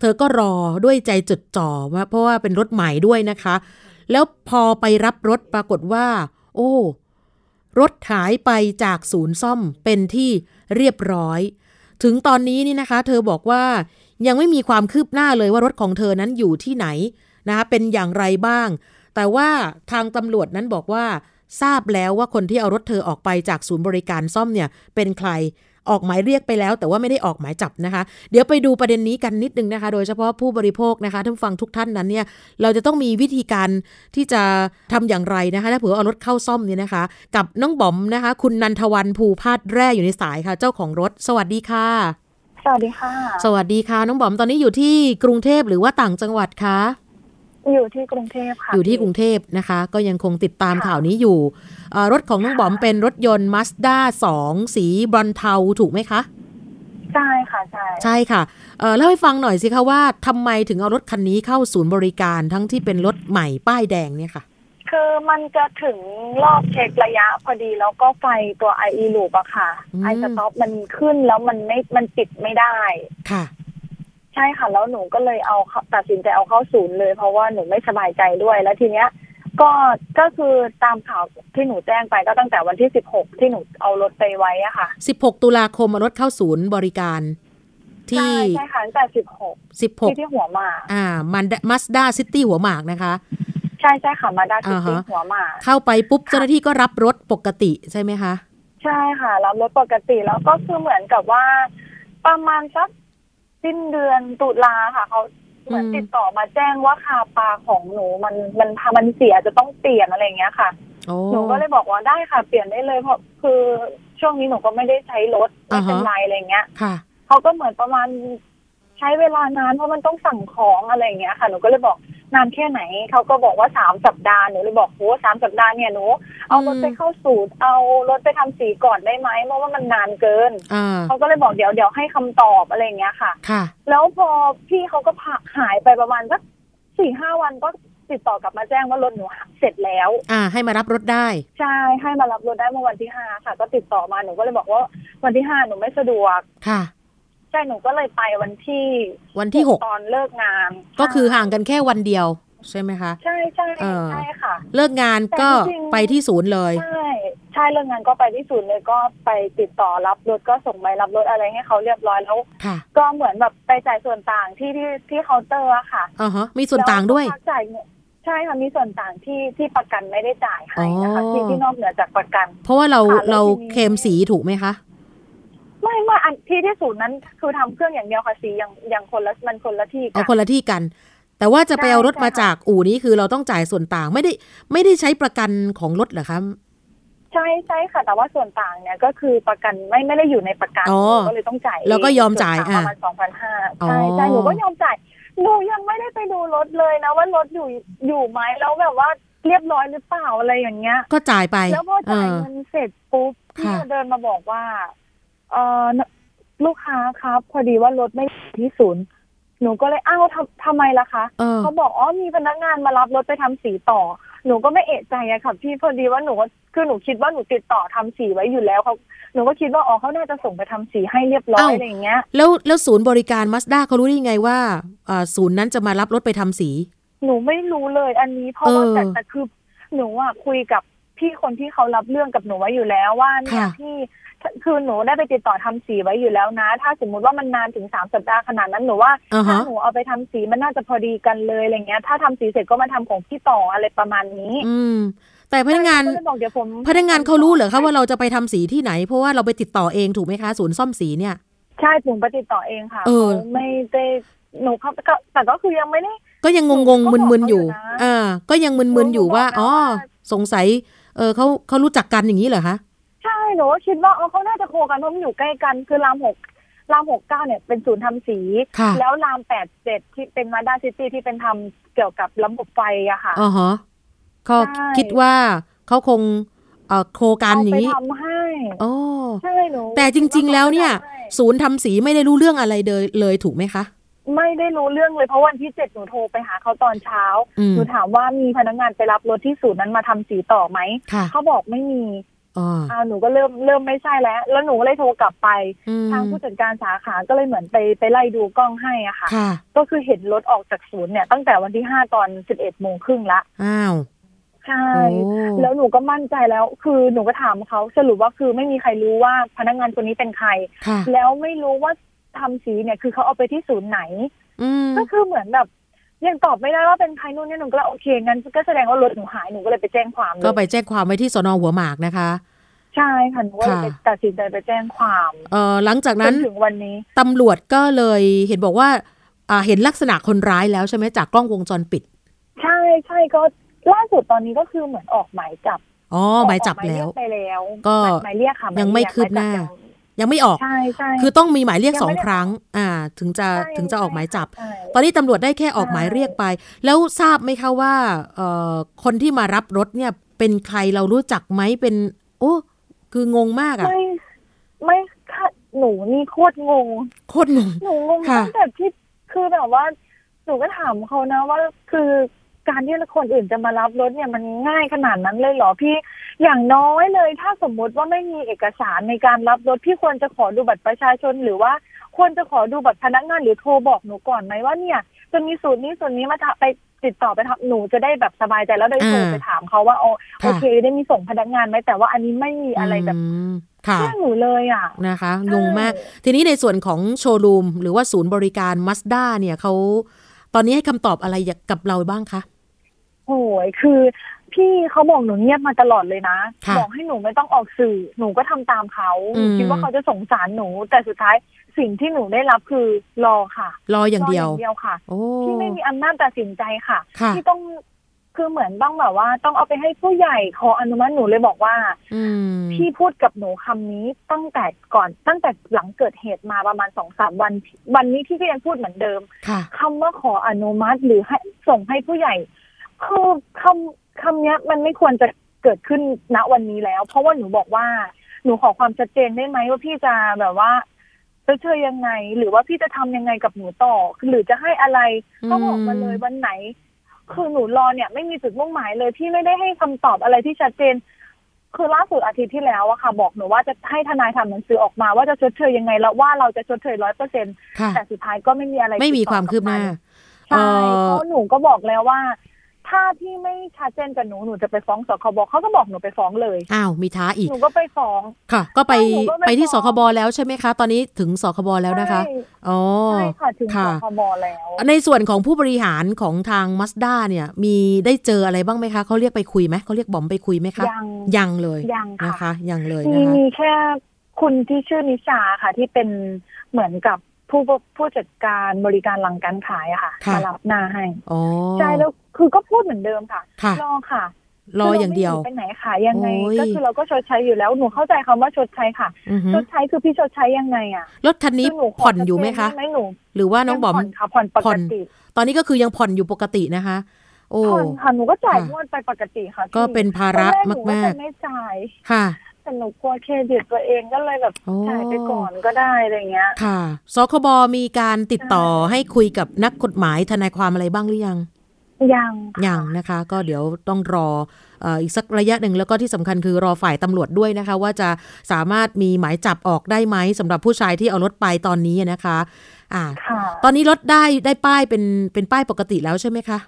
เธอก็รอด้วยใจจดจ่อเพราะว่าเป็นรถใหม่ด้วยนะคะ แล้วพอไปรับรถปรากฏว่า โอ้ รถหายไปจากศูนย์ซ่อมเป็นที่เรียบร้อย ถึงตอนนี้นี่นะคะ เธอบอกว่ายังไม่มีความคืบหน้าเลยว่ารถของเธอนั้นอยู่ที่ไหนนะคะเป็นอย่างไรบ้าง แต่ว่าทางตำรวจนั้นบอกว่าทราบแล้วว่าคนที่เอารถเธอออกไปจากศูนย์บริการซ่อมเนี่ยเป็นใคร ออกหมายเรียกไปแล้ว แต่ว่าไม่ได้ออกหมายจับนะคะ เดี๋ยวไปดูประเด็นนี้กันนิดนึงนะคะ โดยเฉพาะผู้บริโภคนะคะท่านฟังทุกท่านนั้นเนี่ยเราจะต้องมีวิธีการที่จะทำอย่างไรนะคะถ้าเผื่อเอารถเข้าซ่อมเนี่ยนะคะ กับน้องบอมนะคะ คุณนันทวันภูพาดแร่อยู่ในสายค่ะ เจ้าของรถ สวัสดีค่ะ สวัสดีค่ะ สวัสดีค่ะ น้องบอมตอนนี้อยู่ที่กรุงเทพหรือว่าต่างจังหวัดคะ อยู่ที่กรุงเทพค่ะ อยู่ที่กรุงเทพนะคะ ก็ยังคงติดตามข่าวนี้อยู่เอ่อรถของน้องบอมเป็นรถยนต์ Mazda 2สีบรอนเทาถูกไหมคะ ใช่ค่ะใช่ใช่ค่ะเอ่อเล่าให้ฟังหน่อยสิคะว่าทำไมถึงเอารถคันนี้เข้าศูนย์บริการทั้งที่เป็นรถใหม่ป้ายแดงเนี่ยค่ะ คือมันจะถึงรอบเช็คระยะพอดีแล้วก็ไฟตัว IE loop อะค่ะอืมไอสต็อปมันขึ้นแล้วมันไม่มันปิดไม่ได้ค่ะ ใช่ค่ะแล้วหนูก็เลยเอาเข้าตัดสินใจเอาเข้าศูนย์เลย เพราะว่าหนูไม่สบายใจด้วยแล้วทีเนี้ย ก็ก็คือตามข่าวที่หนูแจ้งไปก็ตั้งแต่วันที่สิบหกที่หนูเอารถไปไว้อะค่ะ16ตุลาคมเอารถเข้าศูนย์บริการที่ใช่ใช่ค่ะตั้งแต่สิบหกที่16ที่หัวหมากอ่ามันมัสด้าซิตี้หัวหมากนะคะ ใช่ใช่ค่ะมาดาซิอ่าตี้ฮะหัวหมากเข้าไปปุ๊บเจ้าหน้าที่ก็รับรถปกติใช่ไหมคะ ใช่ค่ะ รับรถปกติแล้วก็คือเหมือนกับว่า ประมาณสัก สิ้นเดือนตุลาค่ะเขาเหมือนอืมติดต่อมาแจ้งว่าคาปลาของหนูมันมันทำมันเสียจะต้องเปลี่ยนอะไรอย่างเงี้ยค่ะโอ้หนูก็เลยบอกว่าได้ค่ะเปลี่ยนได้เลยเพราะคือช่วงนี้หนูก็ไม่ได้ใช้รถไม่เป็นอ่าฮะไรอะไรเงี้ยค่ะเขาก็เหมือนประมาณใช้เวลานานเพราะมันต้องสั่งของอะไรอย่างเงี้ยค่ะ หนูก็เลยบอก นานแค่ไหนเขาก็บอกว่าสามสัปดาห์หนูเลยบอกโหสามสัปดาห์เนี่ยหนูเอารถไปเข้าสูตร เอารถไปทำสีก่อนได้ไหมเพราะว่ามันนานเกินอ่าเขาก็เลยบอกเดี๋ยวเดี๋ยวให้คำตอบอะไรอย่างเงี้ยค่ะค่ะ แล้วพอพี่เขาก็พักหายไปประมาณสักสี่ห้าวันก็ติดต่อกลับมาแจ้งว่ารถหนูเสร็จแล้ว อ่า ให้มารับรถได้ ใช่ให้มารับรถได้เมื่อวันที่ห้าค่ะ ก็ติดต่อมาหนูก็เลยบอกว่าวันที่ห้าหนูไม่สะดวกค่ะ ใช่หนูก็เลยไปวันที่ วันที่หกตอนเลิกงาน ก็คือห่างกันแค่วันเดียว ใช่ไหมคะ ใช่ใช่เออใช่ค่ะ เลิกงานก็แต่จริงๆไปที่ศูนย์เลยใช่ใช่เลิกงานก็ไปที่ศูนย์เลยก็ไปติดต่อรับรถก็ส่งใบรับรถอะไรให้เขาเรียบร้อยแล้วค่ะก็เหมือนแบบไปจ่ายส่วนต่างที่ที่ที่เคาน์เตอร์อะค่ะอ่าฮะมีส่วนต่างด้วยแล้ก็พักจ่ายเงินใช่ค่ะมีส่วนต่างที่ที่ประกันไม่ได้จ่ายให้นะคะอ๋อที่ที่นอกเหนือจากประกัน เพราะว่าเราค่ะแล้วเราทีนี้เคลมสีถูกไหมคะ ไม่ไม่อันที่ที่ศูนย์นั้น คือทำเครื่องอย่างเดียวค่ะสีอย่างอย่างคนละมันคนละที่กัเอาคนละที่กัน แต่ว่าจะไปเอารถใช่มาค่ะจากอู่นี้คือเราต้องจ่ายส่วนต่างไม่ได้ไม่ได้ใช้ประกันของรถเหรอคะใช่ใช่ค่ะ แต่ว่าส่วนต่างเนี่ยก็คือประกันไม่ไม่ได้อยู่ในประกันอ๋อหนูก็เลยต้องจ่ายแล้วก็ยอมจ่ายส่วนต่งอะประมาณสองพันห้าอ๋อใช่ใช่หนูก็ยอมจ่ายหนูยังไม่ได้ไปดูรถเลยนะว่ารถอยู่อยู่ไหมแล้วแบบว่าเรียบร้อยหรือเปล่าอะไรอย่างเงี้ย ก็จ่ายไป แล้วพอจ่ายเออเงินเสร็จปุ๊บพี่ค่ะก็เดินมาบอกว่า เออลูกค้าครับ พอดีว่ารถไม่อยู่ที่ศูนย์หนูก็เลยอ้าวทำทำไมล่ะคะเออเขาบอกอ๋อมีพนักงานมารับรถไปทำสีต่อ หนูก็ไม่เอะใจอะค่ะพี่พอดีว่าหนูก็คือหนูคิดว่าหนูติดต่อทำสีไว้อยู่แล้วเขาหนูก็คิดว่าอ๋อเขาน่าจะส่งไปทำสีให้เรียบร้อยเอ้าอะไรอย่างเงี้ยแล้วแล้วศูนย์บริการมาสด้าเขารู้ได้ยังไงว่าอ่าศูนย์นั้นจะมารับรถไปทำสี หนูไม่รู้เลย อันนี้เพราะว่าเออแต่แต่คือหนูอะคุยกับพี่คนที่เขารับเรื่องกับหนูไว้อยู่แล้วว่าเนี่ยค่ะพี่ คือหนูได้ไปติดต่อทำสีไว้อยู่แล้วนะ ถ้าสมมุติว่ามันนานถึงสามสัปดาห์ขนาดนั้นหนูว่าอ่าถ้าฮะหนูเอาไปทำสีมันน่าจะพอดีกันเลยอะไรเงี้ย ถ้าทำสีเสร็จก็มาทำของพี่ต่ออะไรประมาณนี้ อืมแต่พนักงานก็เลยบอกเดี๋ยวผมพนักงานเขารู้เหรอคะว่าเราจะไปทำสีที่ไหน เพราะว่าเราไปติดต่อเองถูกไหมคะ ศูนย์ซ่อมสีเนี่ย ใช่ผมไปติดต่อเองค่ะเออขาไม่ได้หนูเขาก็แต่ก็คือยังไม่ได้ก็ยังงงงหนูก็บอกมึนๆอยู่เขาอยู่นะอ่าก็ยังมึนๆอยู่ว่าหนูบอกนะอ๋อว่าสงสัย เออเขาเขารู้จักกันอย่างนี้เหรอคะใช่ หนูก็คิดว่าเออเขาน่าจะโคกันเพราะมันอยู่ใกล้กัน คือรามหกรามหกเก้าเนี่ยเป็นศูนย์ทำสีค่ะแล้วรามแปดเจ็ดที่เป็นมาด้าซิตี้ที่เป็นทำเกี่ยวกับระบบไฟอะค่ะอ๋อฮะก็ใช่คิดว่าเขาคงเอ่อโคกันเอาอย่าไปงนี้ทำให้โอ้ใช่หนูแต่จริง ๆ แล้วเนี่ยใช่ศูนย์ทำสีไม่ได้รู้เรื่องอะไรเลยเลยถูกไหมคะไม่ได้รู้เรื่องเลยเพราะวันที่เจ็ดหนูโทรไปหาเขาตอนเช้าอืมหนูถามว่ามีพนักงานไปรับรถที่ศูนย์นั้นมาทำสีต่อไหมค่ะเขาบอกไม่มี อ๋ออ่าหนูก็เริ่มเริ่มไม่ใช่แล้ว แล้วหนูก็เลยโทรกลับไปอืมทางผู้จัดการสาขาก็เลยเหมือนไปไปไล่ดูกล้องให้อะค่ะค่ะ ก็คือเห็นรถออกจากศูนย์เนี่ยตั้งแต่วันที่ห้าตอนสิบเอ็ดโมงครึ่งละอ้าวใช่โอ้แล้วหนูก็มั่นใจแล้ว คือหนูก็ถามเขาสรุปว่าคือไม่มีใครรู้ว่าพนักงานคนนี้เป็นใครค่ะแล้วไม่รู้ว่าทำสีเนี่ย คือเขาเอาไปที่ศูนย์ไหนอืมก็คือเหมือนแบบ ยังตอบไม่ได้ว่าเป็นใครนู่นนี่หนูก็เลยโอเคงั้นก็แสดงว่ารถหนูหายหนูก็เลยไปแจ้งความเลยก็ไปแจ้งความไว้ที่สนหัวหมากนะคะ ใช่ค่ะหนูก็เลยค่ะไปตัดสินใจไปแจ้งความเอ่อหลังจากจนั้นนถึงวันนี้ตำรวจก็เลยเห็นบอกว่าอ่าเห็นลักษณะคนร้ายแล้วใช่ไหมจากกล้องวงจรปิด ใช่ใช่ก็ล่าสุดตอนนี้ก็คือเหมือนออกหมายจับอ๋อหมายจับออกหมายแล้เรีวยกไปแล้ว ก็หมายเรียกค่ะหมายยังไม่เรีกคืบหน้าม ยจับยังไม่ออก ใช่ใช่คือต้องมีหมายเรียกยังสองไม่ได้ครั้ง อ่า ถึงจะใช่ถึงจะออกหมายจับใช่ตอนนี้ตำรวจได้แค่ออกหมายเรียกไป แล้วทราบไหมคะว่าเอ่อคนที่มารับรถเนี่ยเป็นใครเรารู้จักไหมเป็น โอ้คืองงมากอะไม่ไม่ค่ะหนูนี่โคตรงง โคตรงง หนูงงค่ะตั้งแต่ที่คือแบบว่าหนูก็ถามเขานะว่าคือการที่คนอื่นจะมารับรถเนี่ยมันง่ายขนาดนั้นเลยเหรอพี่ อย่างน้อยเลย ถ้าสมมุติว่าไม่มีเอกสารในการรับรถพี่ควรจะขอดูบัตรประชาชนหรือว่าควรจะขอดูบัตรพนักงานหรือโทรบอกหนูก่อนไหมว่าเนี่ย จะมีสูตรนี้สูตรนี้มาทำไปติดต่อไปทำหนูจะได้แบบสบายใจแล้วได้โทรอ่าไปถามเขาว่าโอค่ะโอเค ได้มีส่งพนักงานไหมแต่ว่าอันนี้ไม่มีอะไรแบบมค่ะแค่หนูเลยอะนะคะงงมาก ทีนี้ในส่วนของโชว์รูมหรือว่าศูนย์บริการมาสด้าเนี่ยเขาตอนนี้ให้คำตอบอะไรกับเราบ้างคะโอ้ยคือ พี่เขาบอกหนูเงียบมาตลอดเลยนะ ค่ะบอกให้หนูไม่ต้องออกสื่อ หนูก็ทำตามเขาหนูอืม คิดว่าเขาจะสงสารหนู แต่สุดท้ายสิ่งที่หนูได้รับคือรอค่ะรออย่างเดียว รเดียวค่ะ โอ้ ที่ไม่มีอำนาจตัดสินใจค่ะ ค่ะ ที่ต้องคือเหมือนต้องแบบว่า ต้องเอาไปให้ผู้ใหญ่ขออนุมัติหนูเลยบอกว่า อืม พี่พูดกับหนูคำนี้ตั้งแต่ก่อนตั้งแต่หลังเกิดเหตุมาประมาณสองสามวัน วันนี้พี่ก็ยังพูดเหมือนเดิมค่ะ คำว่าขออนุมัติหรือให้ส่งให้ผู้ใหญ่คือคำ คำเนี้ยมันไม่ควรจะเกิดขึ้นณวันนี้แล้ว เพราะว่าหนูบอกว่าหนูขอความชัดเจนได้ไหมว่าพี่จะแบบว่าจะเชยยังไง หรือว่าพี่จะทำยังไงกับหนูต่อ หรือจะให้อะไรก็บอกมาเลยวันไหน คือหนูรอเนี่ยไม่มีจุดมุ่งหมายเลยพี่ไม่ได้ให้คำตอบอะไรที่ชัดเจน คือล่าสุดอาทิตย์ที่แล้วอะค่ะ บอกหนูว่าจะให้ทนายทำหนังสือออกมา ว่าจะชดเชยยังไงแล้วว่าเราจะชดเชยร้อยเปอร์เซ็นค่ะแต่สุดท้ายก็ไม่มีอะไรไม่มีติดต่อความคืบหน้าใช่เอ่อเพราะหนูก็บอกแล้วว่า ถ้าพี่ไม่ชัดเจนกับหนูหนูจะไปฟ้องสคบเขาก็บอกหนูไปฟ้องเลยอ้าวมีท้าอีกหนูก็ไปฟ้องค่ะ ก็ไปใช่หนูก็ไปไปที่สฟ้องคบแล้วใช่ไหมคะ ตอนนี้ถึงสคบแล้วนะคะใช่อ๋อใช่ค่ะถึงสค่ะคบแล้ว ในส่วนของผู้บริหารของทางมาสด้าเนี่ย มีได้เจออะไรบ้างไหมคะเขาเรียกไปคุยไหมเขาเรียกบอมไปคุยไหมคะยังยังเลยยังค่ะนะคะ ยังเลยมีนะคะมีแค่คุณที่ชื่อนิชาค่ะที่เป็นเหมือนกับ ผู้ผู้จัดการบริการหลังการขายอะค่ะค่ะมารับหน้าให้อ๋อใช่แล้วคือก็พูดเหมือนเดิมค่ะค่ะรอค่ะรออย่างเดียวคืรไม่หนีไปไหนค่ะยังไงโอ้ยก็คือเราก็ชดใช้อยู่แล้วหนูเข้าใจคำว่าชดใช้ค่ะอือฮึชดใช้คือพี่ชดใช้ยังไงอะรถคันนี้คือหนูขผ่อนอยู่ไหมคะชัดเจนได้ไหมหนูหรือว่าน้องบอมผ่อนค่ะผ่อนปกติ ตอนนี้ก็คือยังผ่อนอยู่ปกตินะคะ โอ้ผ่อนค่ะหนูก็จ่ายค่ะงวดไปปกติค่ะพี่ก็เป็นภาระตอนแหนูว่มากๆจะไม่จ่ายค่ะ แต่หนูกลัวเครดิตตัวเองก็เลยแบบโอ้จ่ายไปก่อนก็ได้อะไรเงี้ย ค่ะ สคบมีการติดต่อให้คุยกับนักกฎหมายทนายความอะไรบ้างหรือยัง ยังยังนะคะ ก็เดี๋ยวต้องรอเอ่ออีกสักระยะหนึ่งแล้วก็ที่สำคัญคือรอฝ่ายตำรวจด้วยนะคะ ว่าจะสามารถมีหมายจับออกได้ไหมสำหรับผู้ชายที่เอารถไปตอนนี้นะคะ อ่าค่ะตอนนี้รถได้ได้ป้ายเป็นเป็นป้ายปกติแล้วใช่ไหมคะ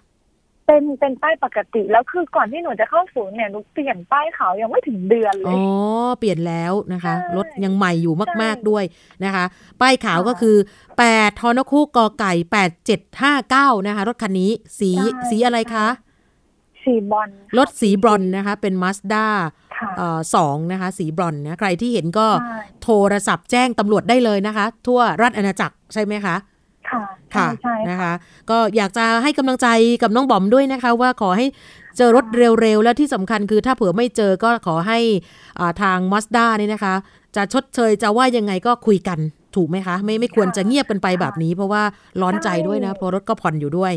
เป็นเป็นป้ายปกติแล้วคือก่อนที่หนูจะเข้าศูนย์เนี่ยหนูเปลี่ยนป้ายขาวยังไม่ถึงเดือนเลอ๋อยเปลี่ยนแล้วนะคะใช่รถยังใหม่อยู่มากใช่ๆด้วยนะคะ ป้ายขาวก็คือ8ทอนคูกอไก่8759นะคะรถคันนี้สีสีอะไรคะสีบอลรถสีบรอนซ์นะคะ เป็นมาสด้าค่ะสองนะคะ สีบรอนซ์นะใครที่เห็นก็ใช่โทรศัพท์แจ้งตำรวจได้เลยนะคะ ทั่วราชอาณาจักรใช่ไหมคะ ค่ะค่ะใช่ใช่นะคะ ก็อยากจะให้กำลังใจกับน้องบอมด้วยนะคะ ว่าขอให้เจอรถเร็วๆ แล้วที่สำคัญคือถ้าเผื่อไม่เจอก็ขอให้อ่าทางมาสด้านี่นะคะ จะชดเชยจะว่ายังไงก็คุยกันถูกไหมคะ ไม่ไม่ควรจะเงียบกันไปแบบนี้ เพราะว่าร้อนใจด้วยนะเพราะรถก็ผ่อนอยู่ด้วย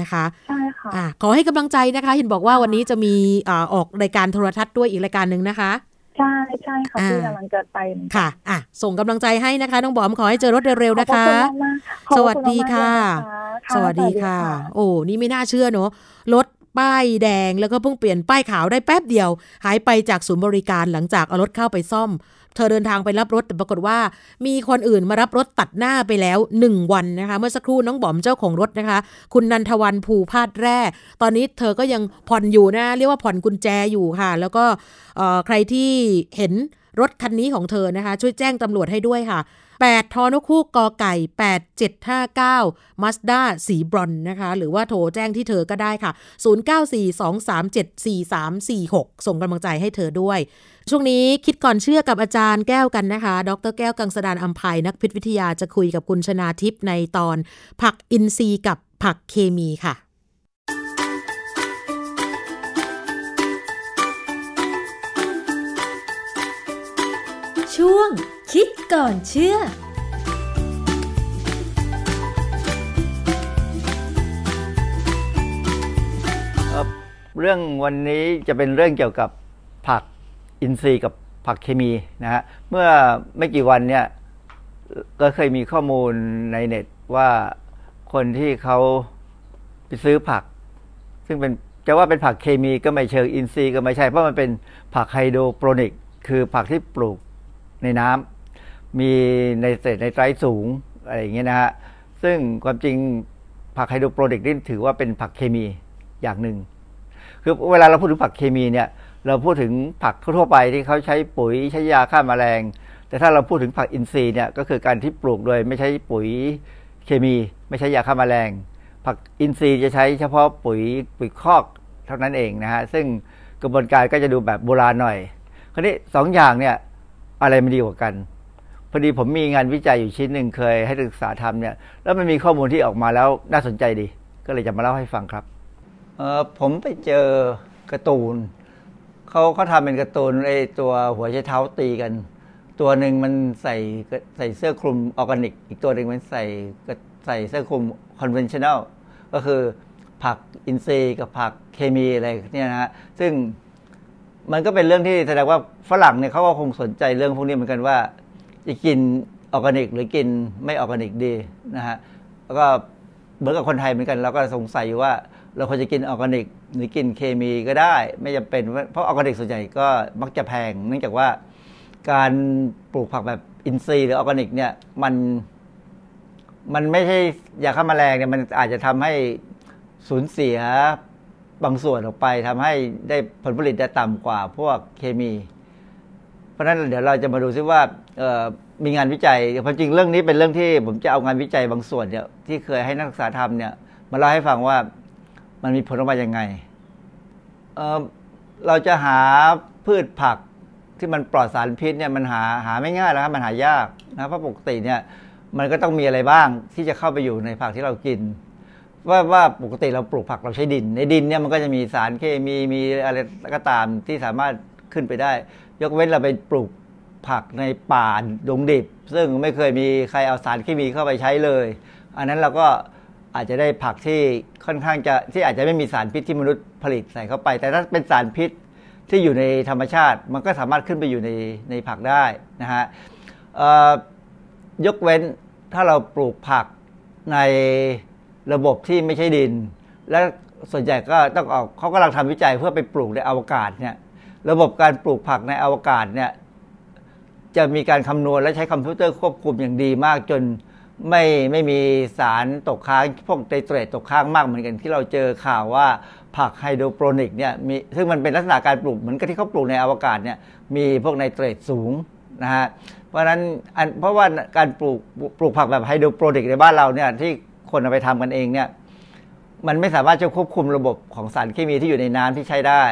นะคะใช่ค่ะอ่าขอให้กำลังใจนะคะ เห็นบอกว่าวันนี้จะมีอ่าออกรายการโทรทัศน์ด้วยอีกรายการหนึ่งนะคะ ใช่ใช่ค่ะอ่าที่กำลังจะไปเหมือนกันค่ะ อะ ส่งกำลังใจให้นะคะ น้องบอมขอให้เจอรถเร็วๆนะคะขอบคุณมากๆขอบสคุณวัสดีค่ะมากๆเลยนะคะสวัสดีค่ะ โอ้นี่ไม่น่าเชื่อเนอะรถป้ายแดงแล้วก็เพิ่งเปลี่ยนป้ายขาวได้แป๊บเดียว หายไปจากศูนย์บริการหลังจากเอารถเข้าไปซ่อม เธอเดินทางไปรับรถแต่ปรากฏว่า มีคนอื่นมารับรถตัดหน้าไปแล้ว 1 วันนะคะ เมื่อสักครู่น้องบอมเจ้าของรถนะคะ คุณนันทวันภูพาดแร่ ตอนนี้เธอก็ยังผ่อนอยู่นะ เรียกว่าผ่อนกุญแจอยู่ค่ะ แล้วก็ใครที่เห็นรถคันนี้ของเธอนะคะ ช่วยแจ้งตำรวจให้ด้วยค่ะ8ทอนคู่กอไก่ 8759มาสด้าสีบรอนนะคะ หรือว่าโทรแจ้งที่เธอก็ได้ค่ะ 0942374346 ส่งกำลังใจให้เธอด้วย ช่วงนี้คิดก่อนเชื่อกับอาจารย์แก้วกันนะคะ ดรแก้วกังสดานอัมภัยนักพิษวิทยาจะคุยกับคุณชนาทิพย์ในตอน ผักอินทรีย์กับผักเคมีค่ะช่วงคิดก่อนเชื่อ เรื่องวันนี้จะเป็นเรื่องเกี่ยวกับผัก อินทรีย์กับผักเคมีนะฮะเมื่อไม่กี่วันเนี่ยก็เคยมีข้อมูลในเน็ตว่าคนที่เขาไปซื้อผัก ซึ่งเป็นจะว่าเป็นผักเคมีก็ไม่เชิงอินทรีย์ก็ไม่ใช่ เพราะมันเป็นผักไฮโดรโปรนิก คือผักที่ปลูกในน้ำมีในเศษในไตรสูงอะไรอย่างเงี้ยนะฮะซึ่งความจริงผักไฮโดรโปรนิกนี่ถือว่าเป็นผักเคมีอย่างหนึ่งคือเวลาเราพูดถึงผักเคมีเนี่ย เราพูดถึงผักทั่วไปที่เขาใช้ปุ๋ยใช้ยาฆ่ามาแมลง แต่ถ้าเราพูดถึงผักอินทรีย์เนี่ยก็คือการที่ปลูกโดยไม่ใช้ปุ๋ยเคมี ไม่ใช้ยาฆ่ามาแมลง ผักอินทรีย์จะใช้เฉพาะปุ๋ยปุ๋ยคอกเท่านั้นเองนะฮะซึ่งกระบวนการก็จะดูแบบโบราณหน่อย คราวนี้สองอย่างเนี่ยอะไรมันดีกว่ากันพอดีผมมีงานวิจัยอยู่ชิ้นหนึ่งเคยให้ศึกษาทำเนี่ยแล้วมันมีข้อมูลที่ออกมาแล้วน่าสนใจดี ก็เลยจะมาเล่าให้ฟังครับผมไปเจอการ์ตูน เขาเขาทำเป็นการ์ตูนไอตัวหัวใช้เท้าตีกัน ตัวหนึ่งมันใส่ใส่เสื้อคลุมออร์แกนิก อีกตัวหนึ่งมันใส่ใส่เสื้อคลุม conventional ก็คือผักอินทรีย์กับผักเคมีอะไรเนี่ยนะฮะซึ่งมันก็เป็นเรื่องที่แสดงว่าฝรั่งเนี่ยเขาก็คงสนใจเรื่องพวกนี้เหมือนกันว่าจะกินออร์แกนิก หรือกินไม่ออร์แกนิกดีนะฮะแล้วก็เหมือนกับคนไทยเหมือนกันเราก็สงสัยว่า เราควรจะกินออร์แกนิก หรือกินเคมีก็ได้ ไม่จำเป็นเพราะออร์แกนิกส่วนใหญ่ก็มักจะแพง เนื่องจากว่าการปลูกผักแบบอินทรีย์หรือออร์แกนิกเนี่ยมันมันไม่ใช้ยาฆ่าแมลงเนี่ยมันอาจจะทำให้สูญเสียบางส่วนออกไปทำให้ได้ผลผลิตได้ต่ำกว่าพวกเคมี เพราะฉะนั้นเดี๋ยวเราจะมาดูซิว่ามีงานวิจัยความจริงเรื่องนี้เป็นเรื่องที่ผมจะเอางานวิจัยบางส่วนเนี่ยที่เคยให้นักศึกษาทำเนี่ยมาเล่าให้ฟังว่า มันมีผลออกมายังไงเเราจะหาพืชผักที่มันปลอดสารพิษเนี่ยมันหาหาไม่ง่ายแล้วครับมันหายากนะเพราะปกติเนี่ยมันก็ต้องมีอะไรบ้างที่จะเข้าไปอยู่ในผักที่เรากิน ว่าว่าปกติเราปลูกผักเราใช้ดิน ในดินเนี่ยมันก็จะมีสารเคมีมีอะไรก็ตามที่สามารถขึ้นไปได้ ยกเว้นเราไปปลูกผักในป่าดงดิบ ซึ่งไม่เคยมีใครเอาสารเคมีเข้าไปใช้เลย อันนั้นเราก็ อาจจะได้ผักที่ค่อนข้างจะที่อาจจะไม่มีสารพิษที่มนุษย์ผลิตใส่เข้าไป แต่ถ้าเป็นสารพิษที่อยู่ในธรรมชาติ มันก็สามารถขึ้นไปอยู่ในในผักได้นะฮะยกเว้นถ้าเราปลูกผักในระบบที่ไม่ใช่ดิน และส่วนใหญ่ก็ต้องออกเขากำลังทำวิจัยเพื่อไปปลูกในอวกาศเนี่ยระบบการปลูกผักในอวกาศเนี่ยจะมีการคำนวณและใช้คอมพิวเตอร์ควบคุมอย่างดีมากจน ไม่ไม่มีสารตกค้างพวกไตเตรตตกค้างมากเหมือนกันที่เราเจอข่าวว่าผักไฮโดรโปรนิกเนี่ยมีซึ่งมันเป็นลักษณะการปลูกเหมือนกับที่เขาปลูกในอวกาศเนี่ยมีพวกไนเตรตสูงนะฮะเพราะฉะนั้นเพราะว่าการปลูกปลูกผักแบบไฮโดรโปรนิกในบ้านเราเนี่ยที่คนเอาไปทำกันเองเนี่ยมันไม่สามารถจะควบคุมระบบของสารเคมีที่อยู่ในน้ำที่ใช้ได้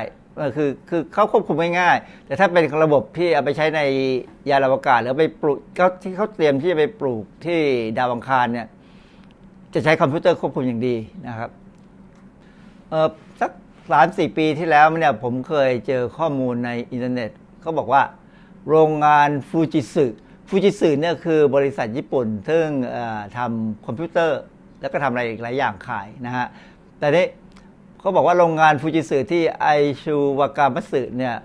คือคือเขาควบคุมง่ายๆแต่ถ้าเป็นระบบที่เอาไปใช้ในยานอวกาศหรือไปปลูกเขาที่เขาเตรียมที่จะไปปลูกที่ดาวอังคารเนี่ยจะใช้คอมพิวเตอร์ควบคุมอย่างดีนะครับเออสักสามสี่ปีที่แล้วเนี่ยผมเคยเจอข้อมูลในอินเทอร์เน็ตเขาบอกว่าโรงงานฟูจิสึฟูจิสึเนี่ยคือบริษัทญี่ปุ่น ซึ่งทำคอมพิวเตอร์ แล้วก็ทำอะไรอีกหลายอย่างขายนะฮะแต่นี้ เขาบอกว่าโรงงานฟูจิสึที่ไอไอซุวากามัตสึเนี่ย